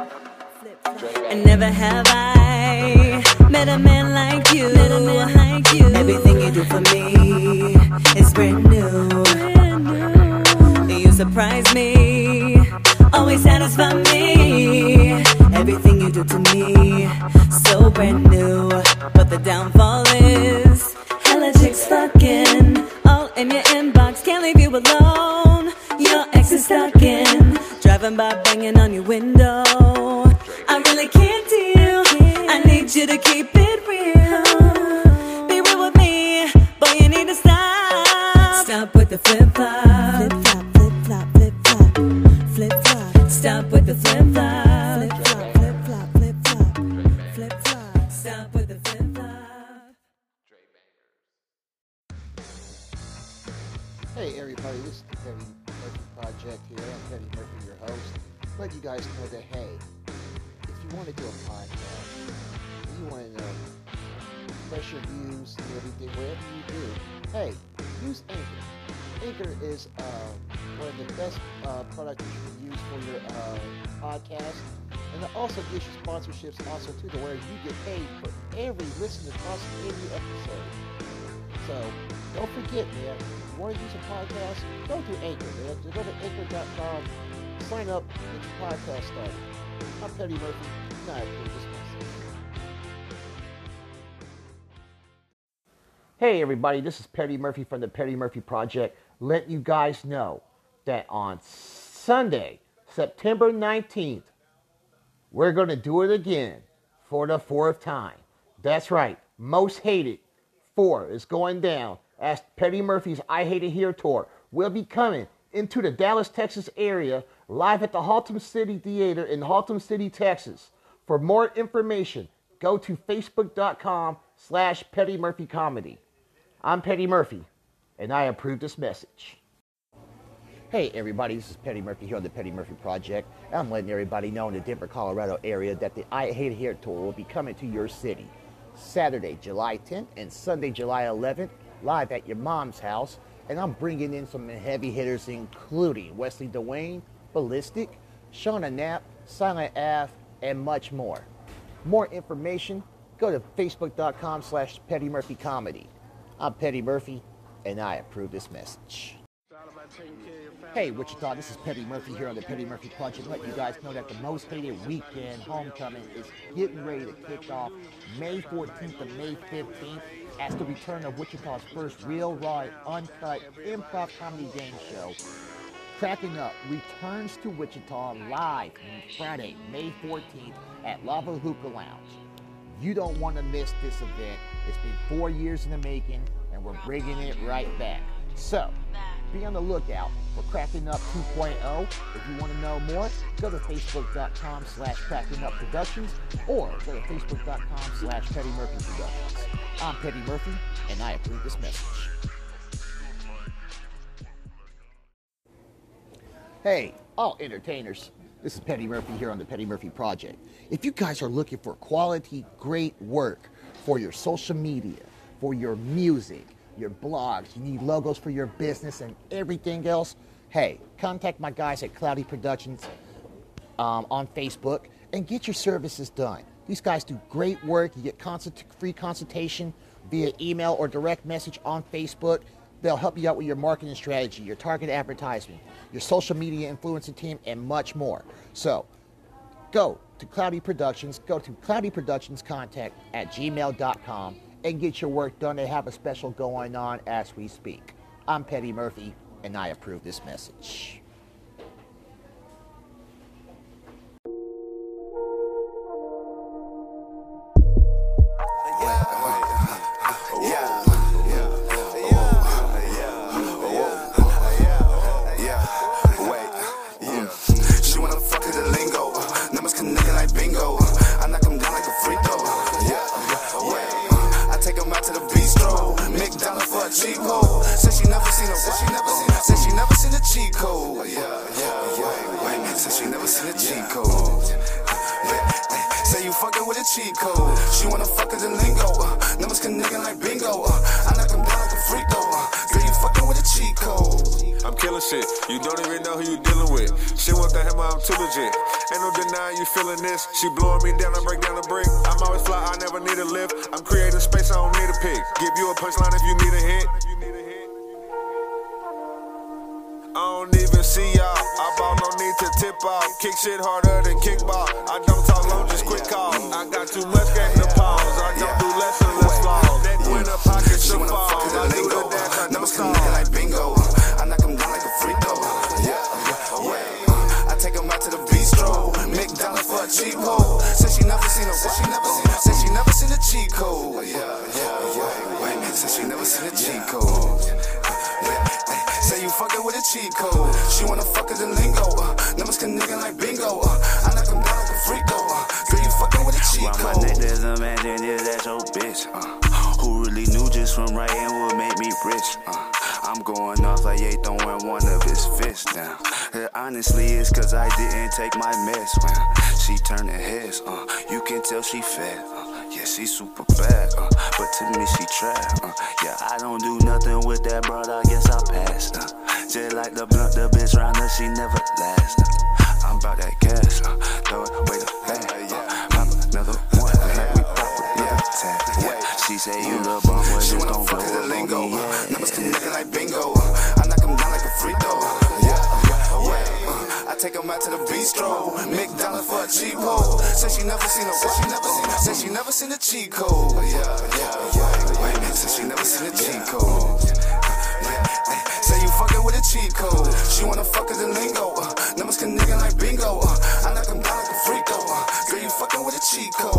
flip flop. And never have I met a man like you. Little hike you. Everything you do for me is brand new. You surprise me, always satisfy me. Everything you do to me, so brand new. But the downfall is hella chicks fucking all in your inbox. Can't leave you alone. Driving by banging on your window. I really can't deal. I need you to keep it real. Be real with me, boy. You need to stop. Stop with the flip flop. Flip flop, flip flop, flip flop, flip flop. Stop with the. Flip flop, Let you guys know that hey, if you want to do a podcast, you want to know your views and everything, whatever you do, hey, use Anchor. Anchor is uh, one of the best uh, products you can use for your uh, podcast. And it also gives you sponsorships also too, to where you get paid for every listen across every episode. So don't forget, man, if you want to use a podcast, go to Anchor, man. Go to anchor.com, sign up, get your podcast started. I'm Petty Murphy, I this. Hey everybody, this is Petty Murphy from the Petty Murphy Project, letting you guys know that on Sunday, September 19th, we're going to do it again for the fourth time. That's right, most hated four is going down as Petty Murphy's I Hate It Here tour will be coming into the Dallas, Texas area live at the Haltom City Theater in Haltom City, Texas. For more information, go to facebook.com slash Petty Murphy Comedy. I'm Petty Murphy, and I approve this message. Hey everybody, this is Petty Murphy here on the Petty Murphy Project. I'm letting everybody know in the Denver, Colorado area that the I Hate Here tour will be coming to your city. Saturday, July 10th and Sunday, July 11th, live at your mom's house. And I'm bringing in some heavy hitters, including Wesley Dwayne, Ballistic, Shauna Knapp, Silent Ave, and much more. More information, go to facebook.com slash Petty Murphy Comedy. I'm Petty Murphy, and I approve this message. Hey, Wichita, this is Petty Murphy here on the Petty Murphy Project. Let you guys know that the most hated weekend homecoming is getting ready to kick off May 14th to May 15th as the return of Wichita's first real, raw, uncut improv comedy game show. Cracking Up returns to Wichita live Friday, May 14th at Lava Hookah Lounge. You don't want to miss this event. It's been four years in the making, and we're bringing it right back. So, be on the lookout for Cracking Up 2.0. If you want to know more, go to facebook.com slash Cracking Up Productions or go to facebook.com slash Petty Murphy Productions. I'm Petty Murphy, and I approve this message. Hey, all entertainers. This is Petty Murphy here on the Petty Murphy Project. If you guys are looking for quality, great work for your social media, for your music, your blogs, you need logos for your business and everything else, hey, contact my guys at Cloudy Productions um, on Facebook and get your services done. These guys do great work. You get consult- free consultation via email or direct message on Facebook. They'll help you out with your marketing strategy, your target advertisement, your social media influencer team, and much more. So go to Cloudy Productions, go to Cloudy Productions contact at gmail.com and get your work done. They have a special going on as we speak. I'm Petty Murphy, and I approve this message. Said she never seen a said she never seen a cheat code. Yeah, yeah, yeah. Said she never seen a cheat code. Say you fucking with a cheat code. She wanna fuck to the lingo. Numbers can nigga like bingo. I knock 'em down like a free throw. Girl, you fucking with a cheat code. I'm killing shit. You don't even know who you dealing with. She want the hammer, I'm too legit. Ain't no denying you feeling this. She blowing me down, I break down the brick. I'm always fly, I never need a lift. I'm creating space, I don't need a pick. Give you a punchline if you need a hit. See y'all. I ball no need to tip off. Kick shit harder than kickball. I don't talk long, just quick call. I got too much game to pause. I don't do less and less flaws. Neck when the pockets to fall. I do the dash, I don't call. like bingo. I knock 'em down like a free throw. Yeah, yeah. yeah. I take 'em out to the bistro. McDonald's for a cheap hoe. Said she never seen a said she never seen said she never seen a cheat code. Yeah, yeah, yeah. Said she never seen a cheat code. Yeah, Say you fucking with a cheat code. She wanna fuck as a lingo. Uh, numbers can nigga like bingo. Uh, I knock 'em down like a freak though. Uh, girl, you fucking with a cheat Why my code. neck doesn't match and is that your bitch? Uh, who really knew just from right hand would make me rich? Uh, I'm going off like Ye throwing one of his fists down. Uh, honestly, it's cause I didn't take my mess when she turning heads. Uh, you can tell she fat. Uh, yeah, she super bad, uh, but to me she trap. Uh, yeah, I don't do nothing with that broad, I guess I passed. Uh, just like the blunt, the bitch round her, she never lasts. Uh, I'm about that cash, uh, throw it way the back. Uh, pop another one, like we pop another tag. Yeah, she say you little bum, She just don't fuck blow up on lingo. me. Uh, numbers can nigga like bingo. Uh, take 'em out to the bistro. McDonald's for a cheap hoe. Said she never seen a a said she never seen a cheat code. Yeah, yeah, yeah. Said she never seen a cheat code. Say you fucking with a cheat code. She wanna fuck as a lingo. Numbers can nigga like bingo. I knock 'em down like a freak though. Uh, girl, you fucking with a cheat code.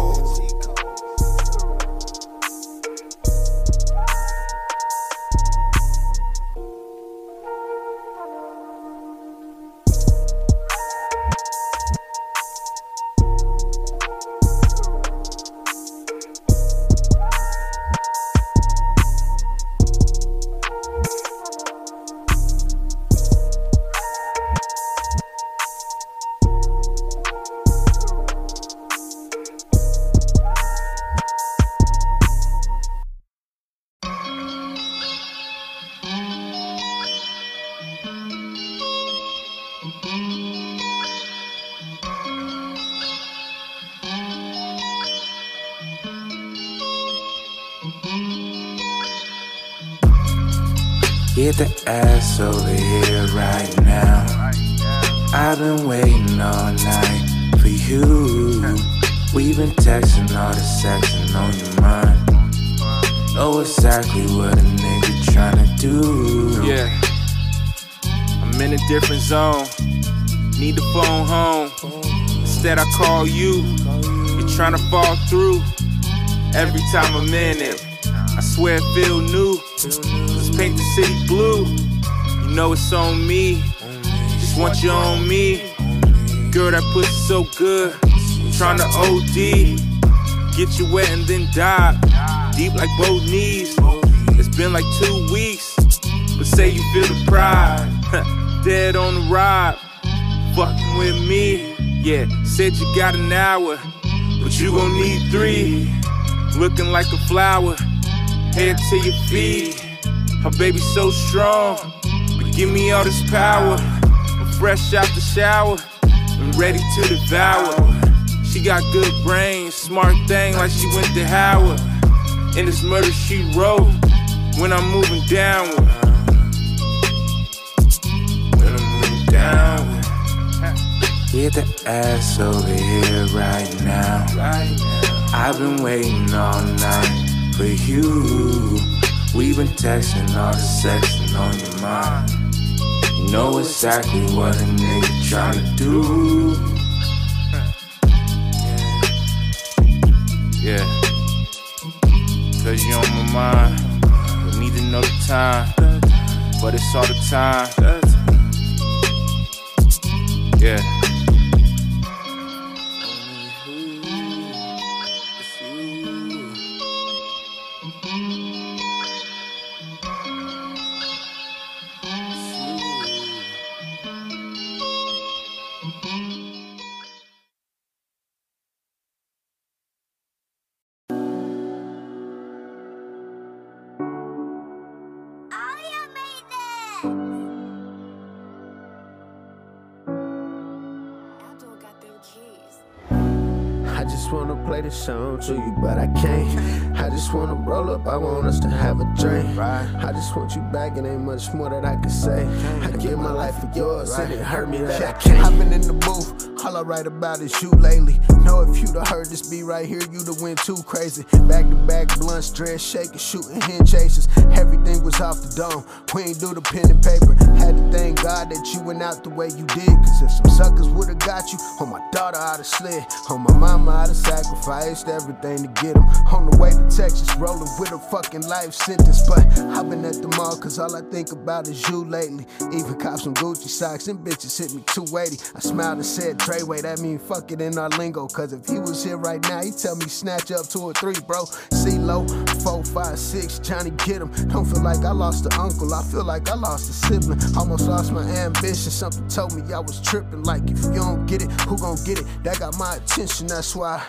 Get the ass over here right now. I've been waiting all night for you. We've been texting all the sexing on your mind. Know exactly what a nigga tryna do. Yeah. I'm in a different zone. Need the phone home. Instead, I call you. You're trying to fall through. Every time I'm in it, I swear it feel new. Paint the city blue. You know it's on me. Just want you on me. Girl, that pussy so good. I'm trying to OD. Get you wet and then dive. Deep like both knees. It's been like two weeks. But say you feel the pride. Dead on the ride. Fucking with me. Yeah, said you got an hour. But you gon' need three. Looking like a flower. Head to your feet. Her baby so strong. But give me all this power. I'm fresh out the shower. and ready to devour. She got good brains, smart thing like she went to Howard. In this murder she wrote when I'm moving downward. When I'm moving downward. Get the ass over here right now. I've been waiting all night for you. We've been texting all the sexing on your mind. Know exactly what a nigga tryna do. Yeah. Cause you on my mind. Need to know the time. But it's all the time. Yeah. Song to you, but I can't. I just wanna roll up, I want us to have a drink. I just want you back, it ain't much more that I can say. I give my life for yours, and it hurt me that I can't. I've in the booth, all I write about is you lately. Know if you'd have heard this beat right here, you'd have went too crazy. Back to back, blunts, dress, shaking, shooting, hen chases. Everything was off the dome. We ain't do the pen and paper. Had to thank God that you went out the way you did. Cause if some suckers would've got you, on my daughter I'd have slid. On oh, my mama I'd have sacrificed everything to get them. On the way to Texas, rolling with a fucking life sentence. But I've been at the mall cause all I think about is you lately. Even cop some Gucci socks and bitches hit me 280. I smiled and said, Treyway, that mean fuck it in our lingo. Cause if he was here right now, he tell me snatch up two or three, bro. C low, four, five, six, Johnny get him. Don't feel like I lost an uncle, I feel like I lost a sibling. Almost lost my ambition. Something told me I was tripping. Like if you don't get it, who gon' get it? That got my attention, that's why.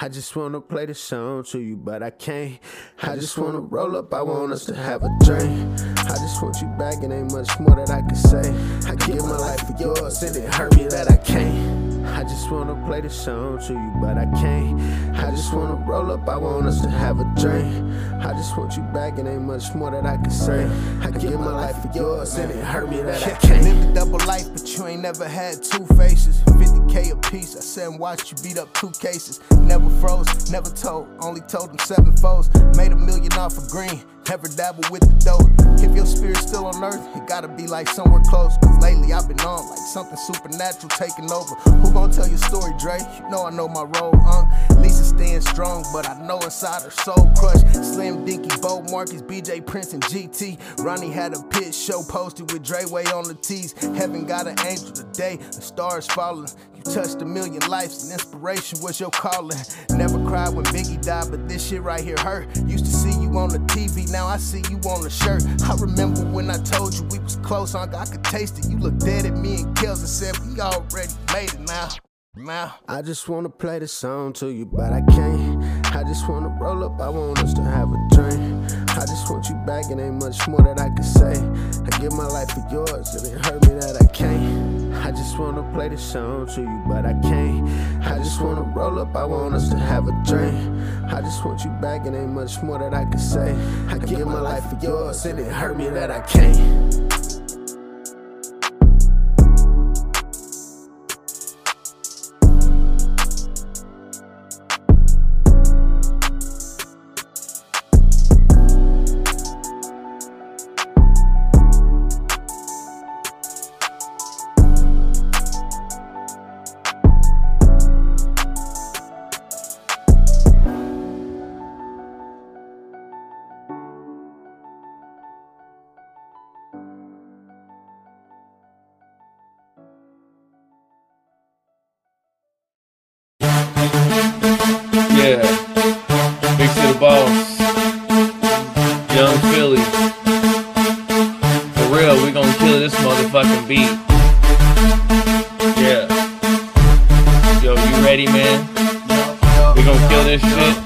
I just wanna play the song to you, but I can't. I just wanna roll up, I want us to have a drink. I just want you back, it ain't much more that I can say. I give my life for yours, and it hurt me that I can't. I just wanna play the song to you, but I can't. I just wanna roll up, I want us to have a drink. I just want you back, it ain't much more that I can say. I give my life for yours, and it hurt me that I can't. Live a double life, but you ain't never had two faces. 50k a piece, I sat and watched you beat up two cases. Never froze, never told, only told them seven foes. Made a million off of green, never dabble with the dough. If your spirit's still on earth, it gotta be like somewhere close. Cause lately I've been on like something supernatural taking over. Who gon' tell your story, Dre? You know I know my role, uh. Lisa staying strong, but I know inside her soul crushed. Slim, Dinky, Bo, Marcus, BJ, Prince, and GT. Ronnie had a pit show posted with Dreyway on the tees. Heaven got an angel today, the stars falling. You touched a million lives, and inspiration was your calling. Never cried when Biggie died, but this shit right here hurt. Used to see you on the TV, now I see you on the shirt. I remember when I told you we was close, I could taste it. You looked dead at me and Kels and said we already made it now. Now. I just wanna play the song to you, but I can't. I just wanna roll up, I want us to have a drink. I just want you back, it ain't much more that I can say. I give my life for yours, and it hurt me that I can't. I just wanna play the song to you, but I can't. I just wanna roll up, I want us to have a drink. I just want you back, it ain't much more that I can say. I give my life for yours, and it hurt me that I can't. Man? We gonna kill this shit.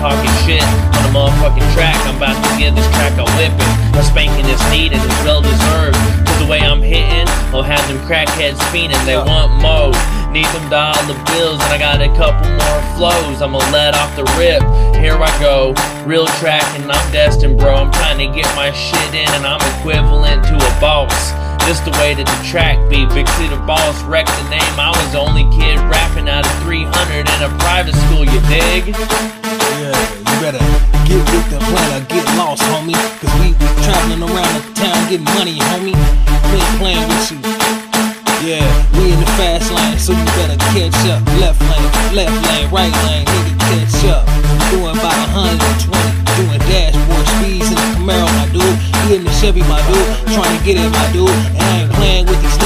Talking shit on a motherfucking track. I'm about to give this track a whipping. A spanking is needed, it's well deserved. Cause the way I'm hitting, I'll have them crackheads fiending. They want more. Need them dollar bills, and I got a couple more flows. I'ma let off the rip. Here I go, real track, and I'm destined, bro. I'm trying to get my shit in, and I'm equivalent to a boss. This the way that the track be. Big City Boss wrecked the name. I was the only kid rapping out of 300 in a private school. You dig? Yeah, you better get with the plan or get lost, homie. Cause we traveling around the town getting money, homie. We ain't playing with you. Yeah, we in the fast lane, so you better catch up. Left lane, left lane, right lane, nigga catch up. Doing about 120, doing dashboard speeds in the Camaro, my dude. You in the Chevy, my dude. Trying to get it, my dude. And I ain't playing with these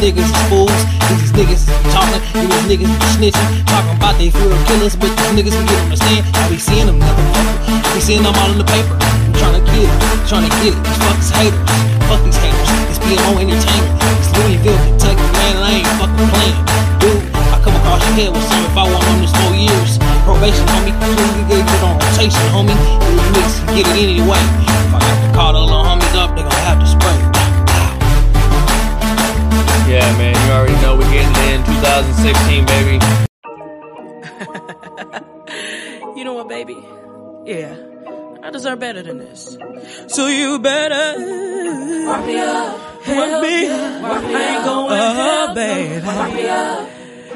niggas, these these niggas is fools, these niggas talking, these niggas be snitching, talking about they real killers, but these niggas we get on the stand. I be seeing them, motherfucker. Be seeing them all in the paper. I'm trying to get it, trying to get it. These fuck these haters, fuck these haters. It's BMO Entertainment. It's Louisville, Kentucky, man, I ain't fucking playing. Dude, I come across your head with something if I want on this four years. Probation, homie, you get it on rotation, homie. You mix, get it anyway. If I got to call the little homies up, they gon' have to spray. Yeah, man, you already know we're getting in 2016, baby. You know what, baby? Yeah, I deserve better than this. So you better Wipe me up, Wipe me Wipe me I ain't up. going Oh, hell, baby. Wipe me up.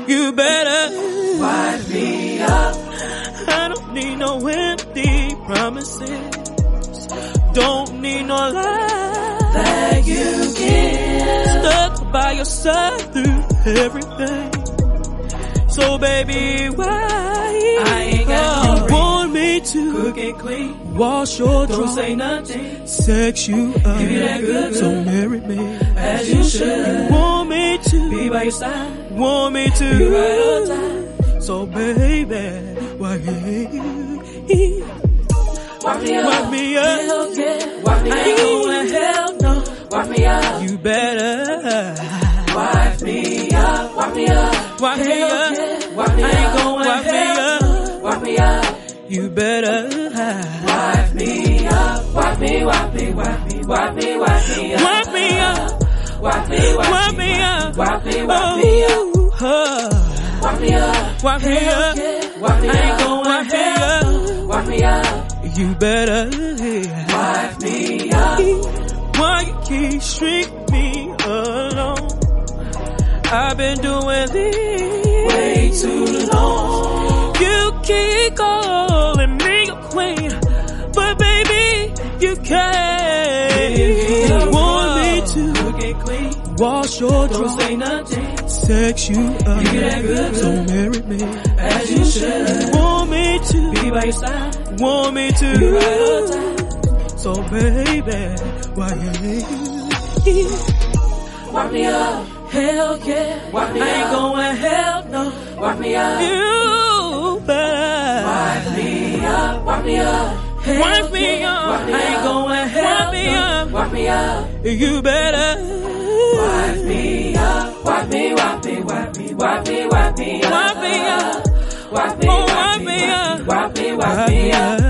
You better Wipe me up. I don't need no empty promises. Don't need no lies That you give. Stuck by your side through everything. So baby, why I ain't got you want me to Cook and clean. wash your Don't dry, say nothing. sex you up, Give you that good, so good. marry me As you should. You want me to Be by your side. want me to Be right on time. So baby, why you Wipe me up. Wipe me up. Yeah. Wipe me I ain't gonna hell no. Wipe me up. You better Wipe me up. Wipe me up. wipe me up. Wipe me I ain't going Wipe me up. Wipe me up. You better Wipe me up. Wipe me, wipe me, wipe me, wipe me, wipe me up. wipe me up, Wipe me, wipe me up, Wipe me, wipe me up. Wipe me up. wipe me up. Wipe me I ain't going Wipe me hell up. Wipe me up. You better Wipe up. You keep stringing me alone. I've been doing this Way too long. You keep calling me a queen, but baby, you can't. You Want me to clean. wash your Don't say nothing. sex you up, you that good, so marry me As you should. Want me to Be by your side. want me to Be right on to. time. So baby, Wipe me up. Hell yeah. Me I ain't going hell no. Wipe me up. You better Wipe me up. Wipe me up. Hell yeah. I ain't going me no. up. Wipe me up. You better Wipe me up. Wipe me, wipe me, wipe me, wipe me, wipe me up. wipe me up. Wipe me, Oh, wipe me up. wipe me, wipe me up.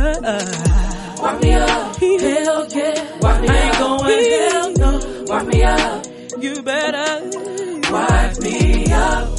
Wipe me up. Hell yeah. Wipe me up. Hell no. Wipe me up. You better Wipe me up.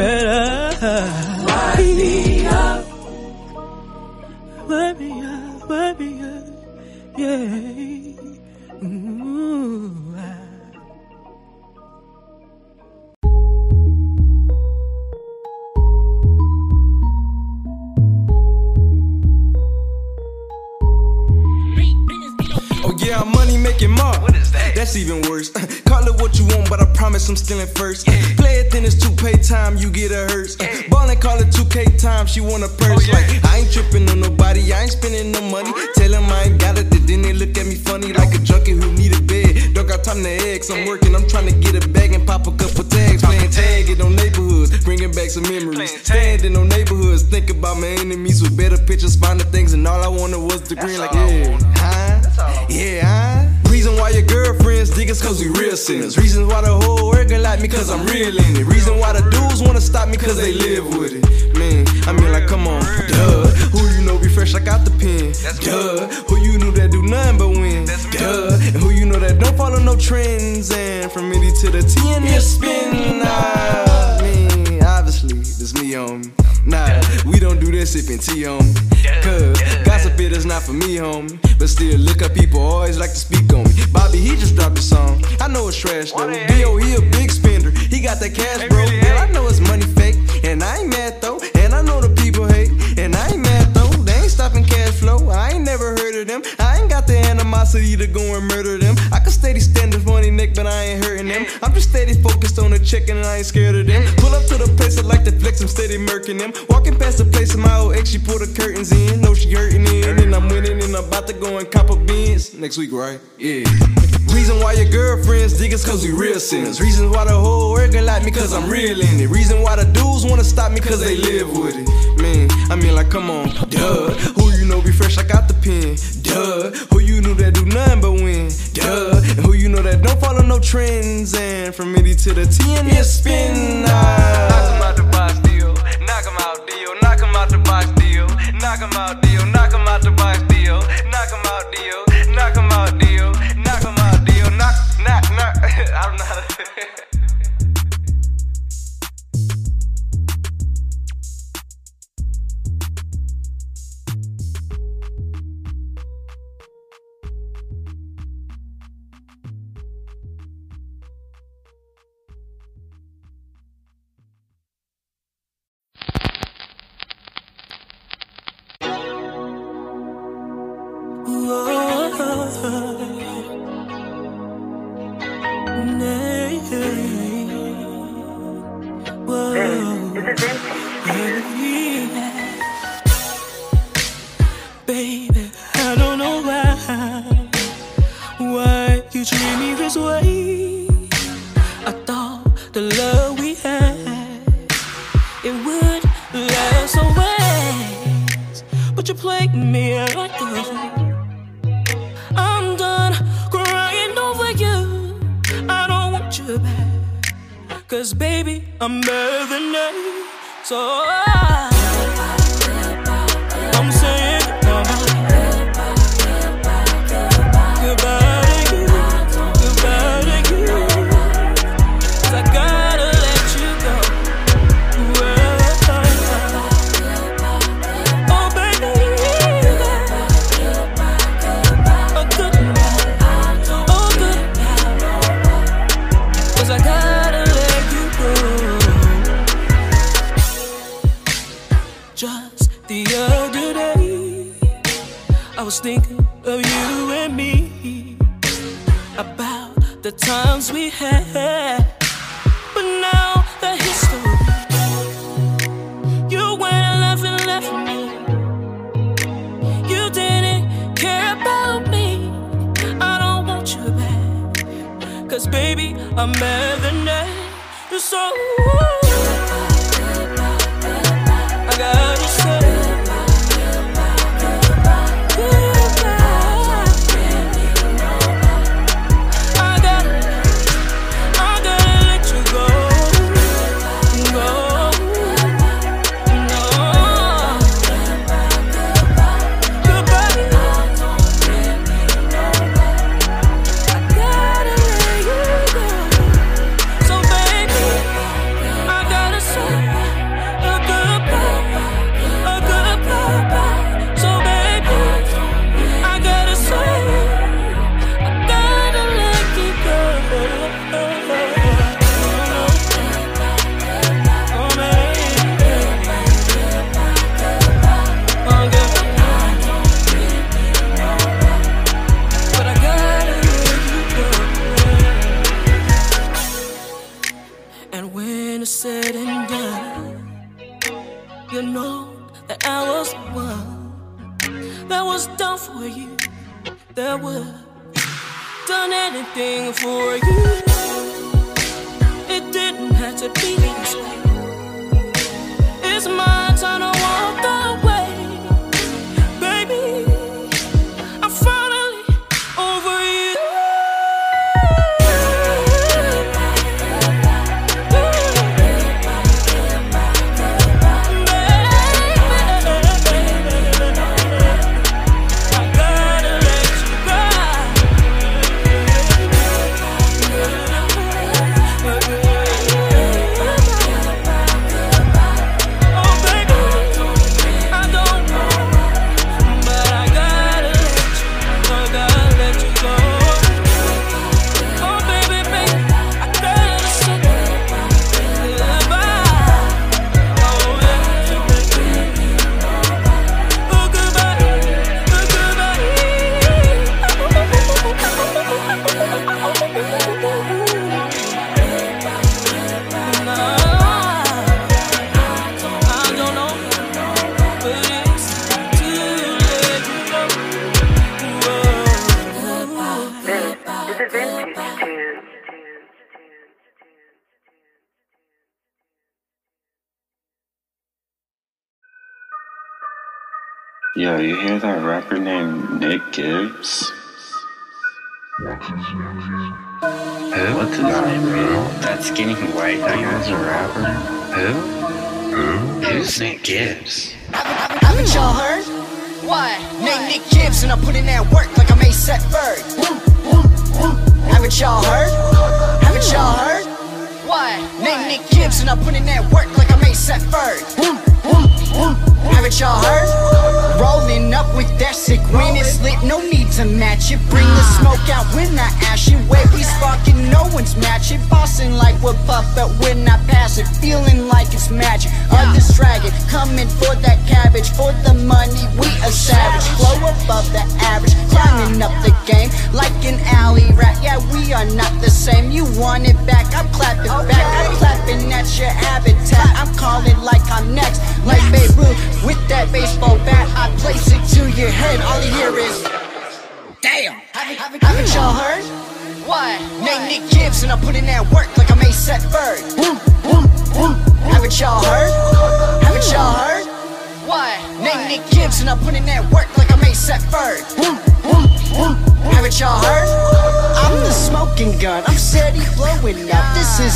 Better Wipe me up. wipe me up, wipe me up, yeah. Ooh, ah. Oh yeah, I'm money making more. What is that? That's even worse. Call it what you want, but I promise I'm stealing first. Play it, then it's 2K time, you get a hearse. Ballin' call it 2K time, she want a purse. Like, I ain't trippin' on nobody, I ain't spendin' no money. Tell them I ain't got it, then they look at me funny like a junkie who need a bed. Don't got time to eggs, I'm working, I'm trying to get a bag and pop a couple tags. Playin' tag it on neighborhoods, bringin' back some memories. Standing on neighborhoods, think about my enemies with better pictures, finding things, and all I wanted was the green. Like, yeah, huh? Yeah, huh? Reason why your girlfriends dig us cause we real sinners. Reasons why the whole world like me cause I'm real in it. Reason why the dudes wanna stop me cause they live with it. Man, I mean like come on, duh. Who you know be fresh like out the pen? Duh. Who you knew that do nothing but win? Duh. And who you know that don't follow no trends, and from Mitty to the T and it's spin. Nah, this me on me. Nah, we don't do this sipping tea on me. Cause gossip it is not for me, homie. But still, look up people always like to speak on me. Bobby, he just dropped a song. I know it's trash though. Dio, he a big spender. He got that cash, bro. Yeah, I know it's money fake. And I ain't mad though. And I know the people hate. And I ain't mad though. They ain't stopping cash flow. I ain't never heard of them. I ain't got the animosity to go and murder them. Can funny neck, but I ain't hurting them. I'm just steady focused on the chicken and I ain't scared of them. Pull up to the place I like to flex, I'm steady murking them. Walking past the place of my old ex, she pull the curtains in. Know she hurting in, and I'm winning, and I'm about to go and cop a beans next week, right? Yeah. Reason why your girlfriends dig us cause we real sinners. Reasons why the whole world gonna like me cause I'm real in it. Reason why the dudes wanna stop me cause they live with it. Man, I mean like come on, duh. Know be fresh, I got the pen, duh. Who you know that do nothing but win, duh. And who you know that don't follow no trends and from Mitty to the T and it's spin. Knock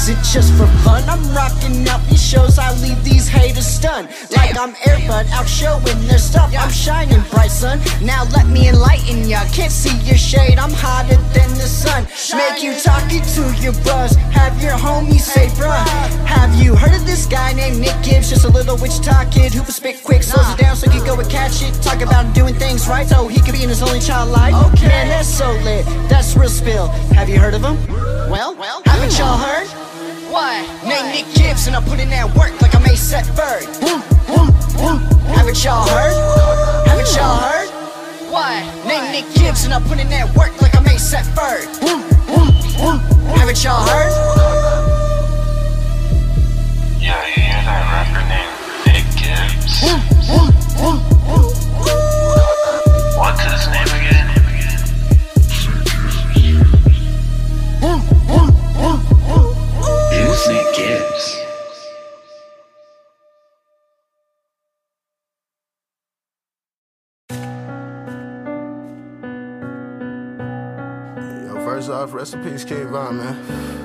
This isn't just for fun. I'm rocking out these shows, I leave these haters stunned. Like I'm Air Airbud out showing their stuff. I'm shining bright, son. Now let me enlighten ya. Can't see your shade, I'm hotter than the sun. Make you talking to your bros. Have your homies say, bruh. Have you heard of this guy named Nick Gibbs? Just a little Wichita kid who can spit quick, slows it down so he can go and catch it. Talk about doing things right so he could be in his only child life. Man, that's so lit. That's real spill. Have you heard of him? Well, well, haven't y'all heard? What? Name Nick Gibbs and I put in that work like I'm A$AP Ferg. Haven't y'all heard? Haven't y'all heard? What? Name Nick Gibbs and I put in that work like I'm A$AP Ferg. Haven't y'all heard? Yo, you hear that rapper named Nick Gibbs? What's his name again? Yo, first off, rest in peace, Von, man.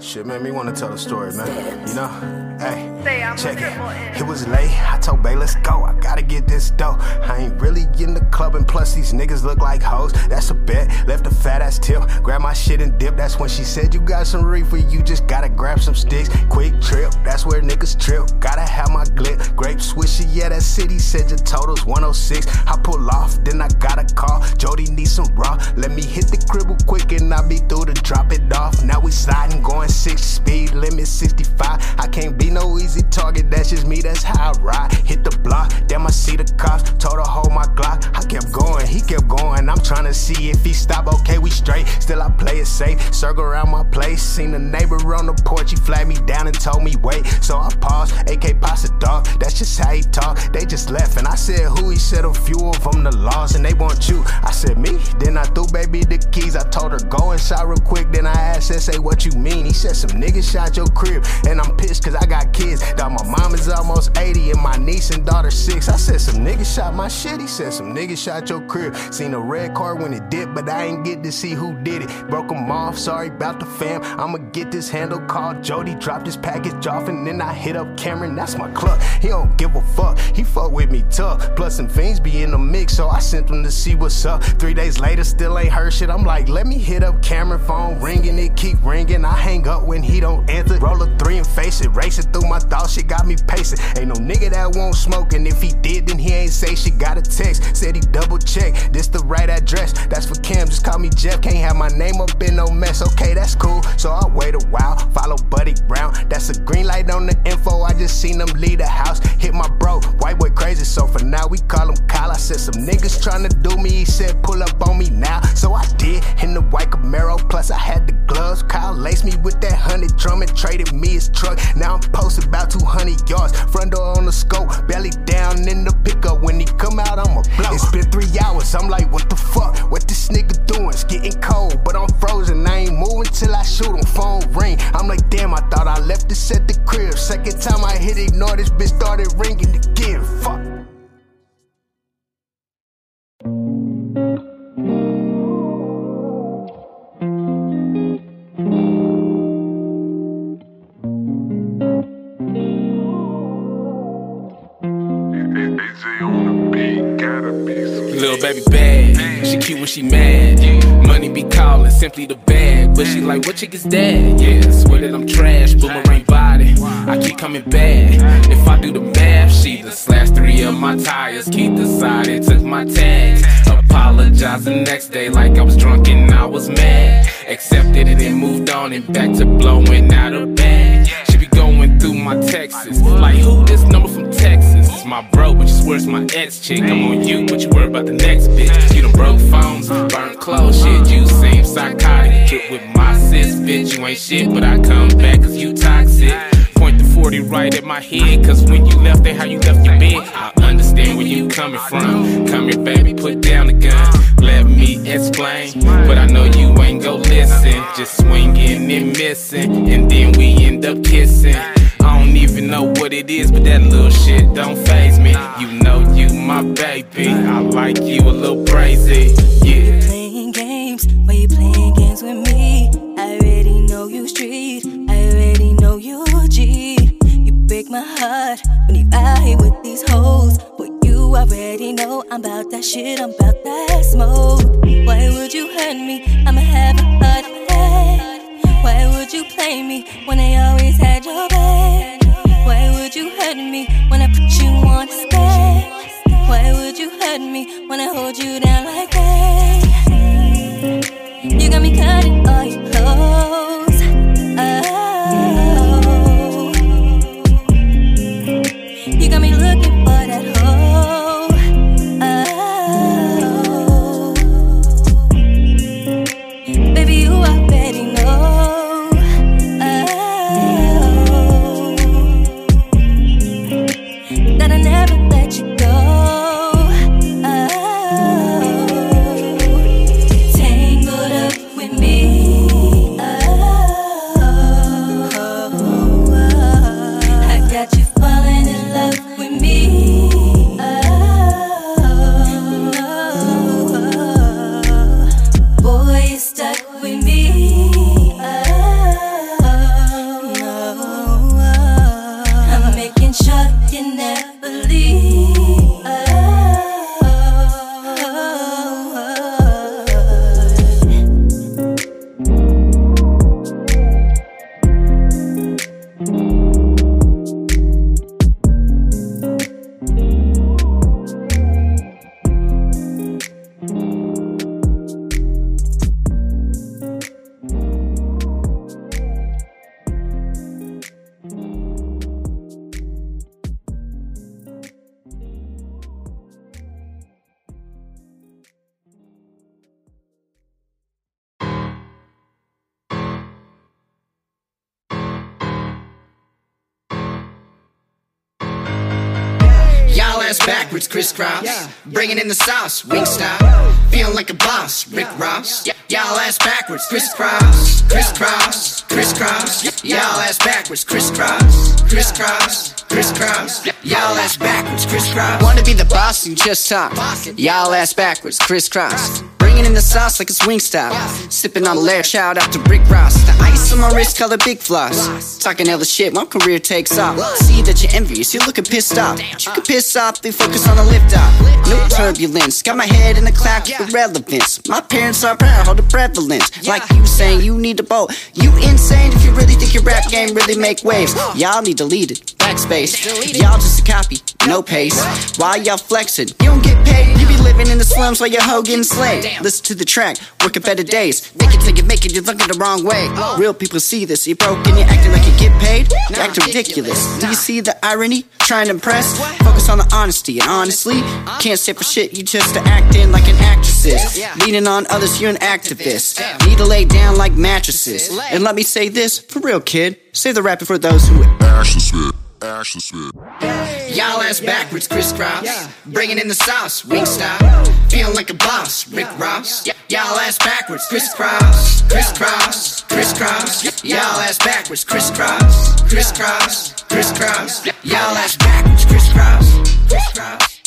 Shit made me want to tell a story, man. You know? Hey, check it. It was late. I told Bay, let's go. I gotta get this dough. I ain't really in the club, and plus these niggas look like hoes. That's a bet. Left a fat ass tip. Grab my shit and dip. That's when she said, You got some reefer. You just gotta grab some sticks. Quick trip. That's where niggas trip. Gotta have my glit. Grape swisher. Yeah, that city said your total's 106. I pull off, then I gotta call. Jody needs some raw. Let me hit the cribble quick and I be through to drop it off. Now we sliding, going 60 speed limit 65. I can't be no easy target, that's just me, that's how I ride. Hit the block, damn, I see the cops. Told her hold my Glock. I kept going, he kept going. I'm trying to see if he stop. Okay, we straight. Still, I play it safe. Circle around my place. Seen a neighbor on the porch, he flagged me down and told me wait. So I paused. AK pasta dog, that's just how he talk. They just left, and I said who? He said a few of them the lost, and they want you. I said me. Then I threw baby the keys. I told her go inside real quick. Then I asked, say what you mean? He said some niggas shot your crib, and I'm pissed cause I got kids. Dog, my mom is almost 80 and my niece and daughter six. I said some niggas shot my shit. He said some niggas shot your crib. Seen a red car when it dipped, but I ain't get to see who did it. Broke them off, sorry about the fam. I'ma get this handle called Jody. Dropped his package off, and then I hit up Cameron. That's my club. He don't give a fuck. He fuck with me tough. Plus some fiends be in the mix, so I sent him to see what's up. Three days later, still ain't heard shit. I'm like, let me hit up Cameron phone ringing. It keep ringing. I hang up when he don't answer. Roll a three and face it. Racing through my thoughts, shit got me pacing. Ain't no nigga that won't smoke, and if he did, then he ain't say shit. Got a text, said he double check. This the right address. That's for Kim. Just call me Jeff. Can't have my name up in no mess. Okay, that's cool. So I wait a while. Follow Buddy Brown. That's a green light on the info. I just seen them leave the house. Hit my bro. White boy crazy. So for now we call him Kyle. I said some niggas trying to do me. He said pull up on me now. So I did in the white Camaro. Plus I had the gloves. Kyle laced me with that hundred drum and traded me his truck. Now I'm posted about 200 yards. Front door on the scope. Belly down in the pickup. When he come out, I'ma blow. It's been three hours. I'm like, what the fuck? What this nigga doing? It's getting cold, but I'm frozen. I ain't moving till I shoot him. Phone ring. I'm like, damn, I thought I left this at the crib. Second time I hit ignore, this bitch started ringing again. Fuck. Bad. She cute when she mad. Money be calling, simply the bag. But she like, what chick is that? Yeah, swear that I'm trash, boomerang body. I keep coming back. If I do the math, she the slash three of my tires. Keep decided, took my tags. Apologize the next day like I was drunk and I was mad. Accepted it and moved on and back to blowing out a bag. She be going through my texts. Like, who this number from Texas? It's my bro, but you swear my ex chick. I'm on you, but you worry about the next bitch. You done broke phones, burnt clothes, shit. You seem psychotic. Get with my sis, bitch. You ain't shit, but I come back cause you toxic. Point 40 right at my head, cause when you left ain't how you left your bed. I understand where you coming from. Come here, baby, put down the gun. Let me explain, but I know you ain't go listen. Just swinging and missing, and then we end up kissing. I don't even know what it is, but that little shit don't phase me. You know you my baby. I like you a little crazy. Yeah. Playing games, why you playing games with me? I already know you street, my heart when you out here with these hoes. But you already know I'm about that shit, I'm about that smoke. Why would you hurt me? I'ma have a heart attack. Why would you play me when I always had your back? Why would you hurt me when I put you on the stack? Why would you hurt me when I hold you down like that? You got me cutting all your clothes. Backwards, crisscross. Bringing in the sauce, wing style. Feeling like a boss, Rick Ross. Y'all ass backwards, crisscross, crisscross, crisscross. Y'all ass backwards, crisscross, crisscross, crisscross. Y'all ass backwards, crisscross. Wanna be the boss, you just talk. Y'all ass backwards, crisscross. Bringing in the sauce like it's wing style. Sipping on the lair, out to Rick Ross. The ice on my wrist, color big floss. Talking hella shit, my career takes off. See that you're envious, you're looking pissed off. You can piss off, they focus on the lift off. No turbulence, got my head in the cloud, keep irrelevance. My parents are proud, hold the prevalence. Like you saying, you need a boat. You insane if you really think your rap game really make waves. Y'all need to lead it, backspace. Y'all just a copy, no pace. Why y'all flexing? You don't get paid, you be living in the slums while your hoe getting slayed. Listen to the track, working better days. Make it till you make it, you're looking the wrong way. Real people see this, you broke and you're acting like you get paid. You're acting ridiculous. Do you see the irony? Trying to impress? Focus on the honesty, and honestly, can't say for shit, you just acting like an actress. Leaning on others, you're an activist. Need to lay down like mattresses. And let me say this, for real, kid. Say the rapping for those who. Smith. Ashley Smith. Y'all ass backwards, crisscross. Bringing in the sauce, wing style. Feeling like a boss, Rick Ross. Y'all ass backwards, crisscross, crisscross, crisscross. Y'all ass backwards, crisscross, crisscross, crisscross. Y'all ass backwards, crisscross, crisscross.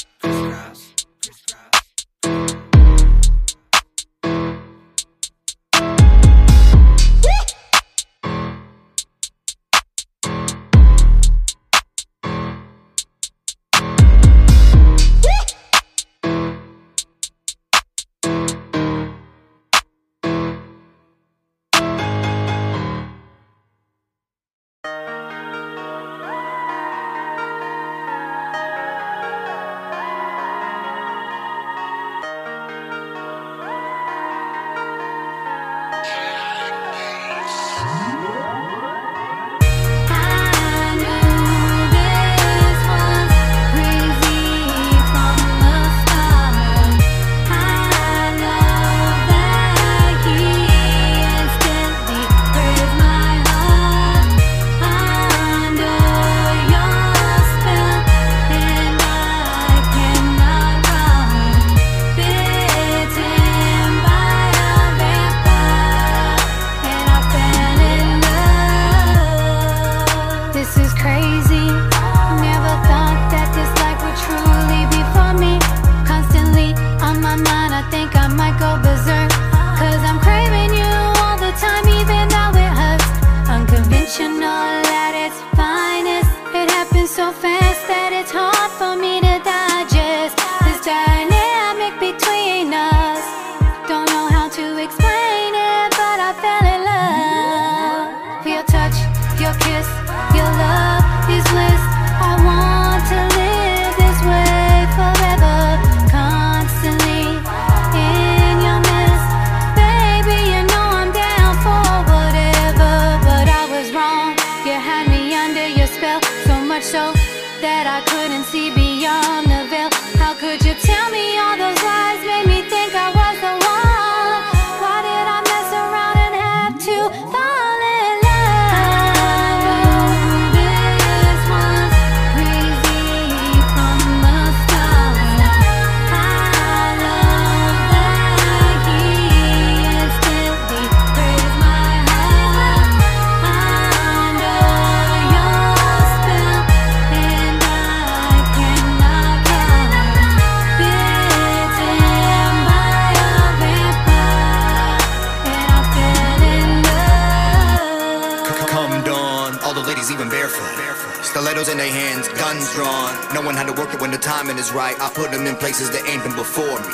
Is right. I put them in places that ain't been before me.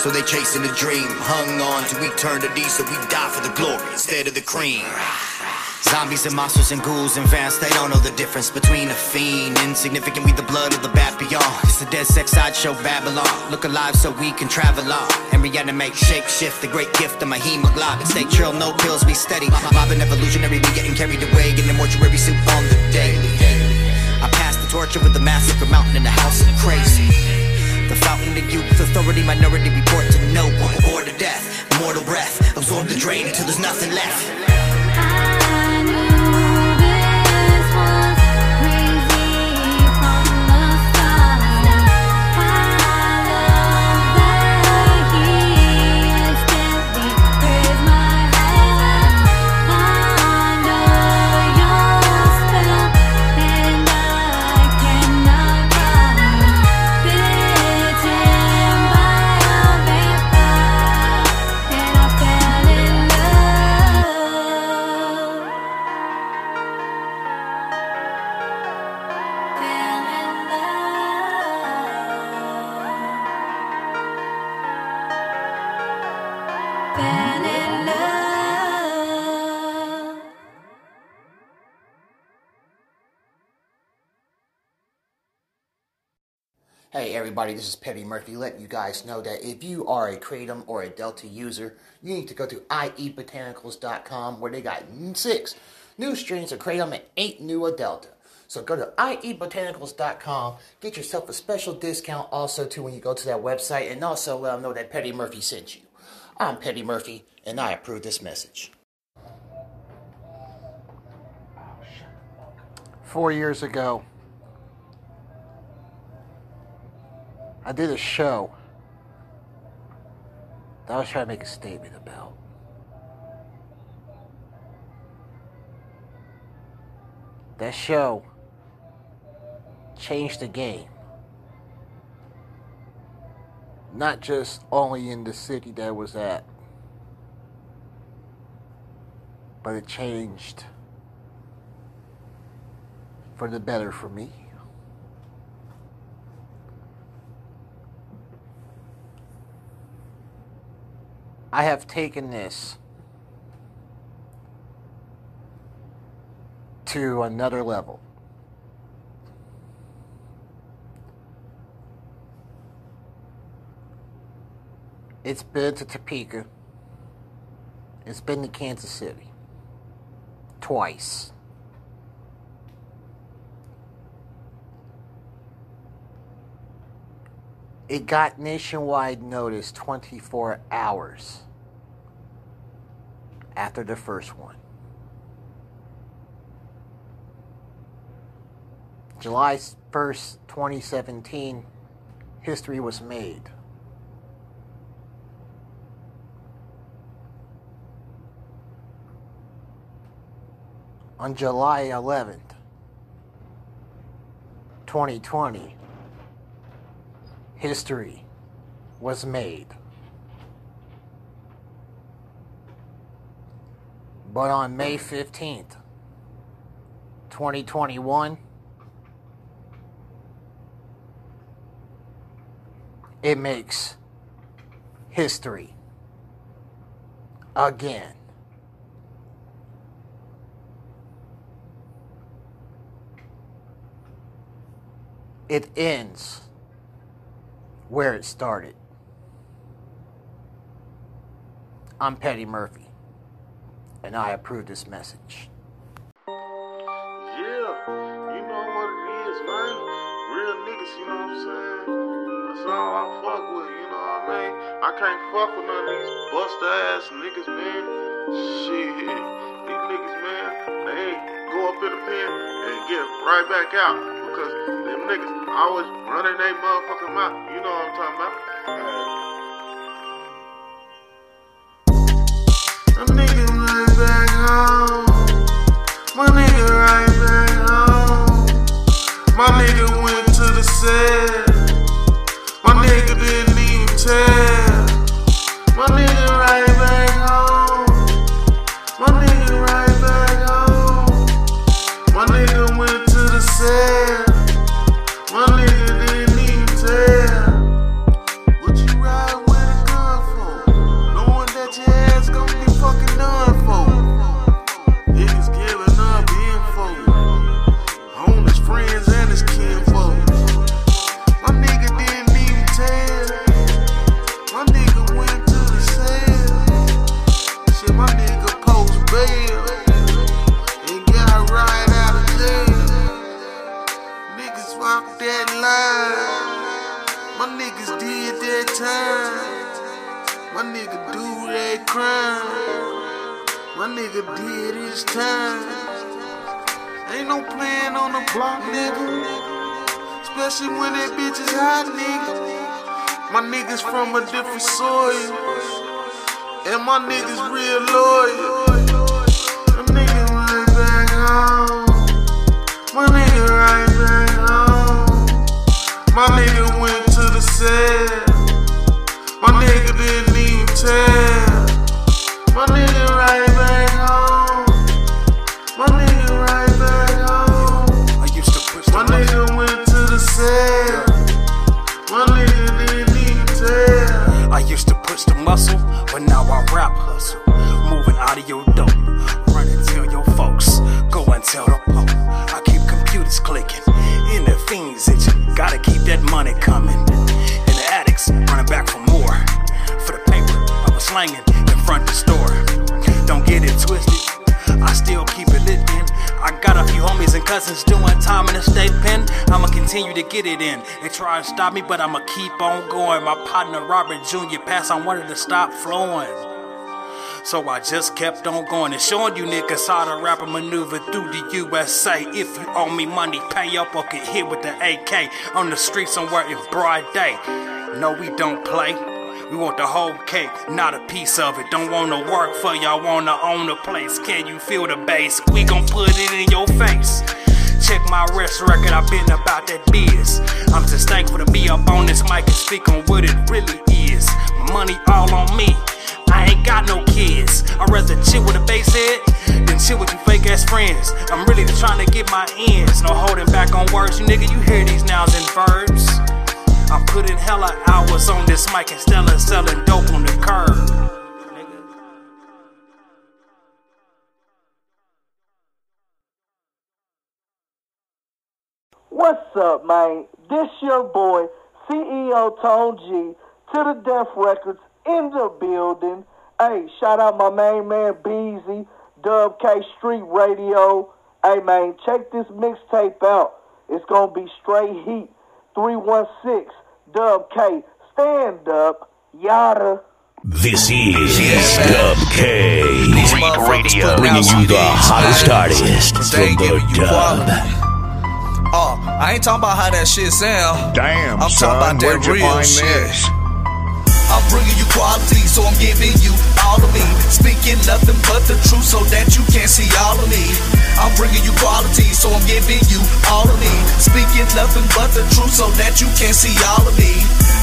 So they chasing the dream, hung on to eternity, so we die for the glory instead of the cream. Zombies and monsters and ghouls and vans, they don't know the difference between a fiend. Insignificant, we the blood of the bad beyond. It's a dead sex sideshow Babylon. Look alive so we can travel on. And reanimate, shape, shift, the great gift of my hemoglobin. Stay chill, no pills, be steady. Mobbing evolutionary, we getting carried away in the mortuary suit on the daily. I with the the massacre mountain in the house of crazy. The fountain of youth, authority, minority report to no one. Or to death, mortal breath, absorb the drain until there's nothing left. Everybody, this is Petty Murphy letting you guys know that if you are a Kratom or a Delta user, you need to go to iebotanicals.com where they got six new strains of Kratom and eight new of Delta. So go to iebotanicals.com, get yourself a special discount also too when you go to that website, and also let them know that Petty Murphy sent you. I'm Petty Murphy, and I approve this message. Four years ago, I did a show that I was trying to make a statement about. That show changed the game. Not just only in the city that was at, but it changed for the better for me. I have taken this to another level. It's been to Topeka. It's been to Kansas City. Twice. It got nationwide notice 24 hours after the first one. July 1st, 2017, history was made. On July 11th, 2020, history was made. But on May 15th, 2021, it makes history again. it ends where it started. I'm Petty Murphy, and I approve this message. Yeah, you know what it is, man. Real niggas, you know what I'm saying? That's all I fuck with, you know what I mean? I can't fuck with none of these buster ass niggas, man. Shit, these niggas, man, they go up in the pen and get right back out because them niggas always running their motherfucking mouth. Know what I'm talking about? My nigga right back home. My nigga right back home. My nigga went to the cell. My niggas real loyal. Right back home. My nigga right back home. My nigga went to the cell. Money coming. And the addicts running back for more. For the paper, I was slanging in front the store. Don't get it twisted. I still keep it lit then. I got a few homies and cousins doing time in the state pen. I'ma continue to get it in. They try and stop me, but I'ma keep on going. My partner Robert Jr. passed on wanted to stop flowing. So I just kept on going and showing you niggas how to rap and maneuver through the USA. If you owe me money, pay up or get hit with the AK on the street somewhere in broad day. No, we don't play. We want the whole cake, not a piece of it. Don't wanna work for y'all, wanna own the place. Can you feel the bass? We gon' put it in your face. Check my rest record, I've been about that biz. I'm just thankful to be up on this mic and speak on what it really is. Money all on me. I ain't got no kids. I'd rather chill with a bass head than chill with you fake ass friends. I'm really just trying to get my ends. No holding back on words. You nigga, you hear these nouns and verbs. I put in hella hours on this mic and Stella selling dope on the curb. What's up, man? This your boy, CEO Tone G, to the Death Records in the building. Hey, shout out my main man Beezy, Dub K Street Radio. Hey man, check this mixtape out. It's gonna be straight heat. 316 Dub K. Stand up. Yada. This is Dub K Greek Radio, bringing you the hottest artist from the dub. Oh, I ain't talking about how that shit sound. Damn, I'm son, talking about that real shit. this? I'm bringing you quality, so I'm giving you all of me. Speaking nothing but the truth, so that you can see all of me. I'm bringing you quality, so I'm giving you all of me. Speaking nothing but the truth, so that you can see all of me.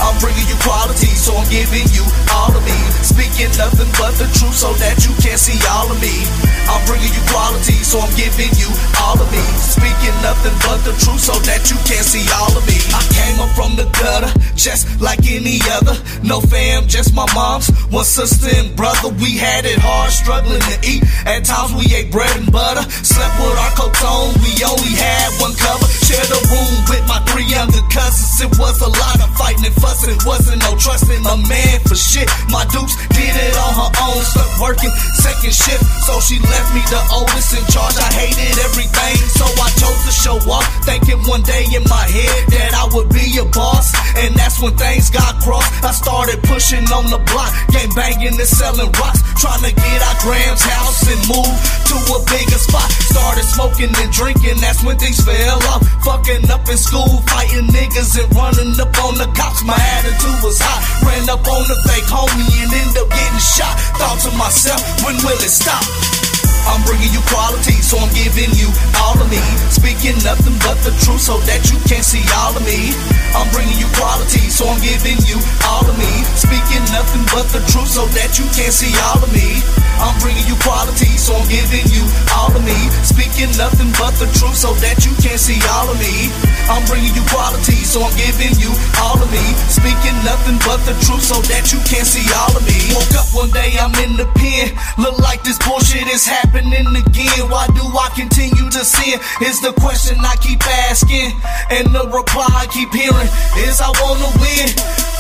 I'm bringing you quality, so I'm giving you all of me. Speaking nothing but the truth so that you can see all of me. I'm bringing you quality, so I'm giving you all of me. Speaking nothing but the truth so that you can see all of me. I came up from the gutter, just like any other. No fam, just my mom's. One sister and brother, we had it hard, struggling to eat. At times we ate bread and butter. Slept with our coats on, we only had one cover. Shared a room with my three younger cousins. It was a lot of fighting and fussing. Wasn't no trusting a man for shit. My dukes did it on her own, stuck working second shift. So she left me the oldest in charge. I hated everything, so I chose to show up. Thinking one day in my head that I would be a boss. And that's when things got crossed. I started pushing on the block, game banging and selling rocks. Trying to get out Graham's house and move to a bigger spot. Started smoking and drinking, that's when things fell off. Fucking up in school, fighting niggas and running up on the cops. My attitude was hot. Ran up on the fake homie and ended up getting shot. Thought to myself, when will it stop? I'm bringing you quality, so I'm giving you all of me. Speaking nothing but the truth, so that you can see all of me. I'm bringing you quality, so I'm giving you all of me. Speaking nothing but the truth, so that you can see all of me. I'm bringing you quality, so I'm giving you all of me. Speaking nothing but the truth, so that you can see all of me. I'm bringing you quality, so I'm giving you all of me. Speaking nothing but the truth, so that you can see all of me. Woke up one day, I'm in the pen. Look like this bullshit is happening again. Why do I continue to sin? Is the question I keep asking. And the reply I keep hearing is I wanna win.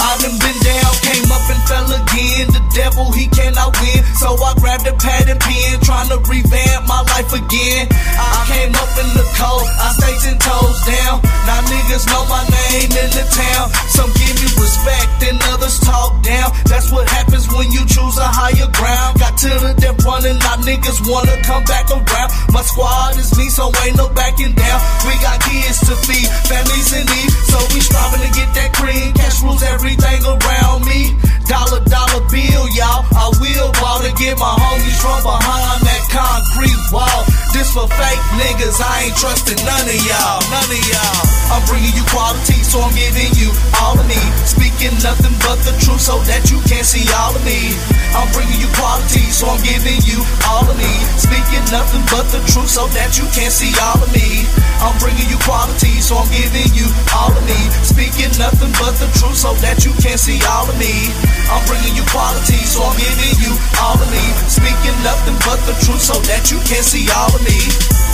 I done been down, came up and fell again. The devil, he cannot win. So I grabbed a pad and pen, trying to revamp my life again. I came up in the cold, I stayed ten toes down. Now niggas know my name in the town. Some give me respect and others talk down. That's what happens when you choose a higher ground. Got to the death running, now niggas wanna come back around. My squad is me, so ain't no backing down. We got kids to feed, families in need, so we striving to get that cream. Cash rules everything around me. Dollar, dollar bill, y'all. I will ball to get my homies from behind that concrete wall. This for fake niggas, I ain't trusting none of y'all, none of y'all. I'm bringing you quality, so I'm giving you all of me. Speaking nothing but the truth, so that you can see all of me. I'm bringing you quality, so I'm giving you all of me. Speaking nothing but the truth, so that you can't see all of me. I'm bringing you quality, so I'm giving you all of me. Speaking nothing but the truth, so that you can't see all of me. I'm bringing you quality, so I'm giving you all of me. Speaking nothing but the truth, so that you can't see all of me.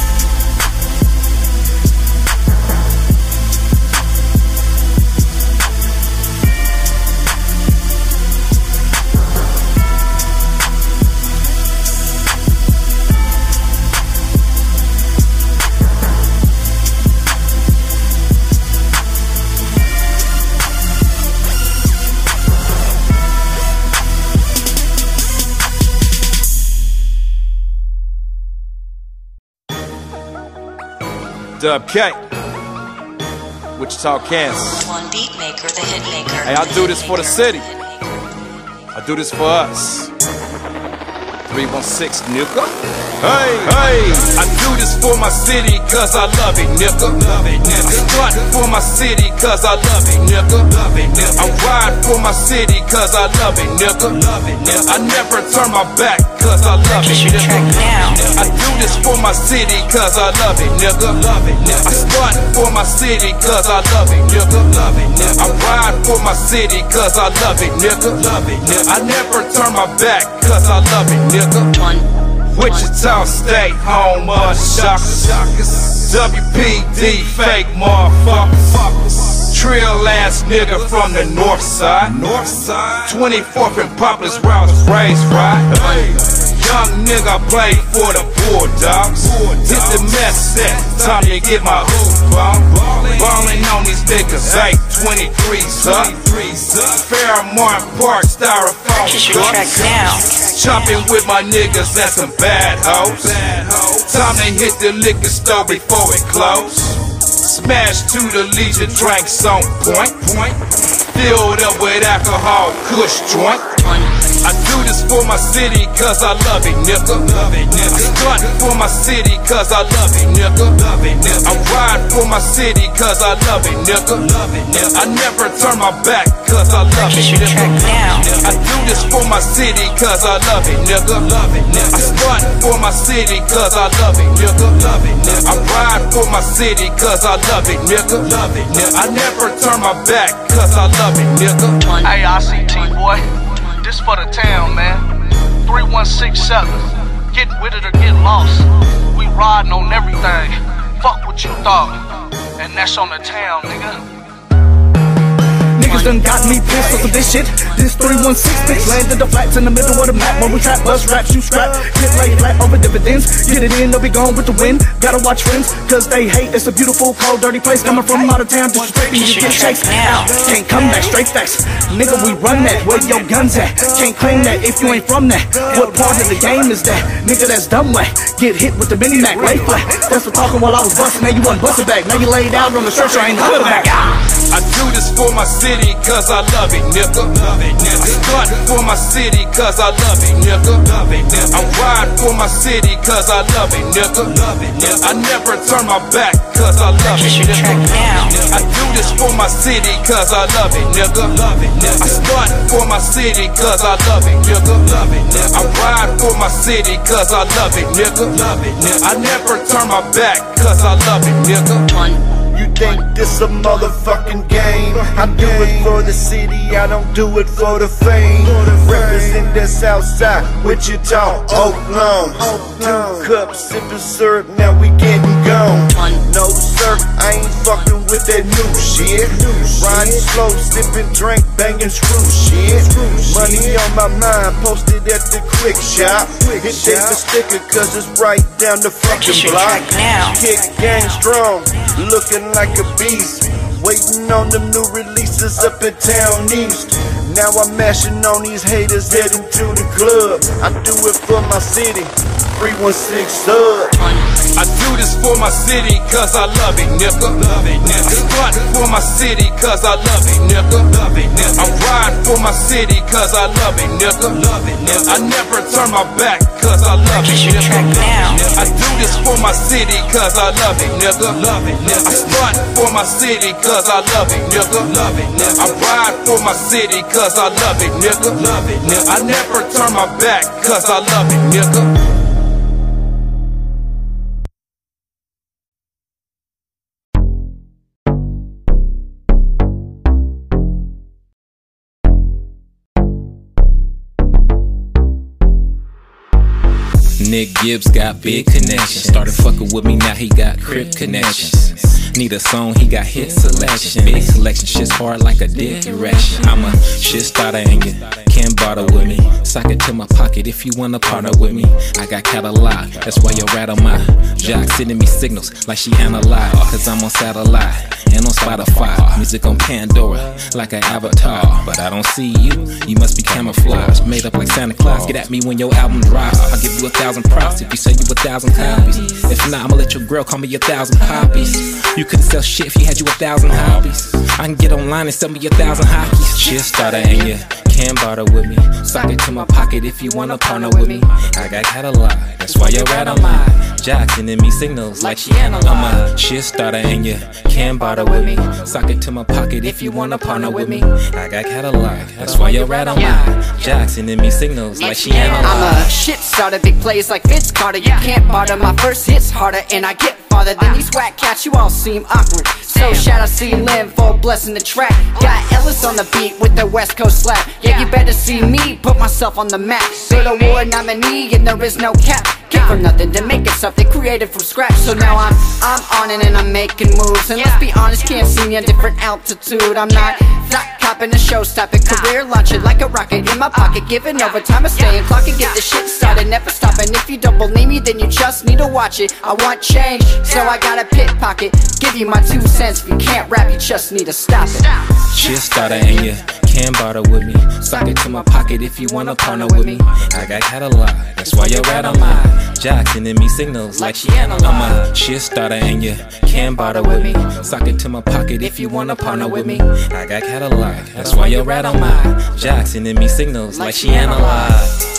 Dub K. Wichita, Kansas. One beat maker, the hit maker. Hey, I do this for the city. I do this for us. 316 nigga. Hey, hey, I do this for my city cause I love it, nigga. Love it, nigga. I for my city cause I love it, nigga. Love it, nigga. I ride for my city cause I love it, nigga. Love it, nigga. I never turn my back cause I love it, nigga. I do this for my city cause I love it, nigga. Love it, nigga. I strut for my city cause I love it, nigga. Love it, nigga. I ride for my city cause I love it, nigga. Love it, nigga. I never turn my back cause I love it, nigga. Wichita State, home of the shockers. WPD, fake motherfuckers. Trill ass nigga from the north side. North side. 24th and Poplar's where I was right? Hey. Young nigga play for the Bulldogs. Hit the mess set, time to get my hoop on. Ballin' on these niggas, like 823s up. Fairmount Park, styrofoam. Kiss your track now. Chopping with my niggas and some bad hoes. Time to hit the liquor store before it close. Smash to the Legion, drinks on point. Filled up with alcohol, kush joint. I do do this for my city, cause I love it, nigga. I stunt for my city, cause I love it, nigga. I ride for my city, cause I love it, nigga. I never turn my back, cause I love it, nigga. I do this for my city, cause I love it, nigga. I stunt for my city, cause I love it, nigga. I ride for my city, cause I love it, nigga. I never turn my back, cause I love it, nigga. Hey, ICT boy, this for the town, man. 3167. Get with it or get lost. We riding on everything. Fuck what you thought. And that's on the town, nigga. Niggas done got me pissed off of this shit. This 316 bitch landed the flats in the middle of the map. When we trap, bust raps, you scrap. Get laid flat over dividends. Get it in, they'll be gone with the wind. Gotta watch friends, cause they hate. It's a beautiful, cold, dirty place. Coming from out of town, disrespecting you get chased out. Can't come back, straight facts. Nigga, we run that. Where your guns at? Can't claim that if you ain't from that. What part of the game is that? Nigga, that's dumb way. Get hit with the mini Mac, lay flat. That's for talking while I was busting. Now you wasn't busting back. Now you laid out on the stretcher, ain't the back. I do this for my city, cause I love it, nigga. I stunt for my city, cause I love it, nigga. I ride for my city, cause I love it, nigga. I never turn my back, cause I love it, nigga. I do this for my city, cause I love it, nigga. I stunt for my city, cause I love it, nigga. I ride for my city, cause I love it, nigga. I never turn my back, cause I love it, nigga. You think this a motherfucking game? I do it for the city, I don't do it for the fame. Represent the south side, Wichita, Oakland. Two cups, sipping syrup, now we getting gone. No sir, I ain't fucking with that new shit. Riding slow, sipping drink, banging screw shit. Money on my mind, posted at the quick shop. Hit take the sticker, cause it's right down the fucking block. Kick gang strong, looking like a beast. Waiting on them new releases up in Towne East. Now I'm mashing on these haters heading to the club. I do it for my city. 316 sub. I do this for my city, cause I love it, nigga. I stunt for my city, cause I love it, nigga. Love it, nigga. I ride for my city, cause I love it, nigga. I never turn my back, cause I love it, nigga. I do this for my city, cause I love it, nigga. I stunt for my city, cause I love it, nigga. I ride for my city, cause I love it, nigga. I never turn my back, cause I love it, nigga. Nick Gibbs got big connections. Started fucking with me, now he got crip connections. Need a song, he got hit selection. Big collection, shit's hard like a dick erection. I'm a shit starter and you can't bother with me. Sock it to my pocket if you wanna partner with me. I got catalog, that's why you're right on my jock sending me signals like she analyzed. Cause I'm on satellite and on Spotify. Music on Pandora like an avatar. But I don't see you, you must be camouflaged. Made up like Santa Claus. Get at me when your album drops. I'll give you a thousand if you sell you a thousand copies. If not, I'ma let your girl call me a thousand copies. You couldn't sell shit if you had you a thousand hobbies. I can get online and sell me a thousand hotkeys. Shit starter and you can barter with me. Sock it to my pocket if you wanna partner with me. I got catalog, that's why you're right on my jock sending me signals like she analyzed. I'm a shit starter and you can barter with me. Sock it to my pocket if you wanna partner with me. I got catalog, that's why you're right on my jock sending me signals like she analyzed. I'm a shit starter, big plays like Vince Carter. You can't barter my first hits harder, and I get farther than these whack cats. You all seem awkward. So shout out to Lynn for blessing the track. Got Ellis on the beat with the West Coast slap. Yeah, you better see me put myself on the map. To war nominee, and there is no cap. Came from nothing to make it something created from scratch. So now I'm I'm on it and I'm making moves. And let's be honest, can't see me at different altitude. I'm not not copping a show stopping career launching like a rocket in my pocket. Uh, Giving overtime, I stay and clock and get the shit started, never stopping. If you don't believe me, then you just need to watch it. I want change, so I got a pit pocket. Give you my two cents. If you can't rap, you just need to stop it. Shit starter and you can barter with me. Sock it to my pocket if you wanna partner with me. I got catalog, that's why you're right on my Jock sending me signals like she analog. I'm a shit starter and you can barter with me. Sock it to my pocket if you wanna partner with me. I got catalog, that's why you're right on my Jock sending me signals like she analog.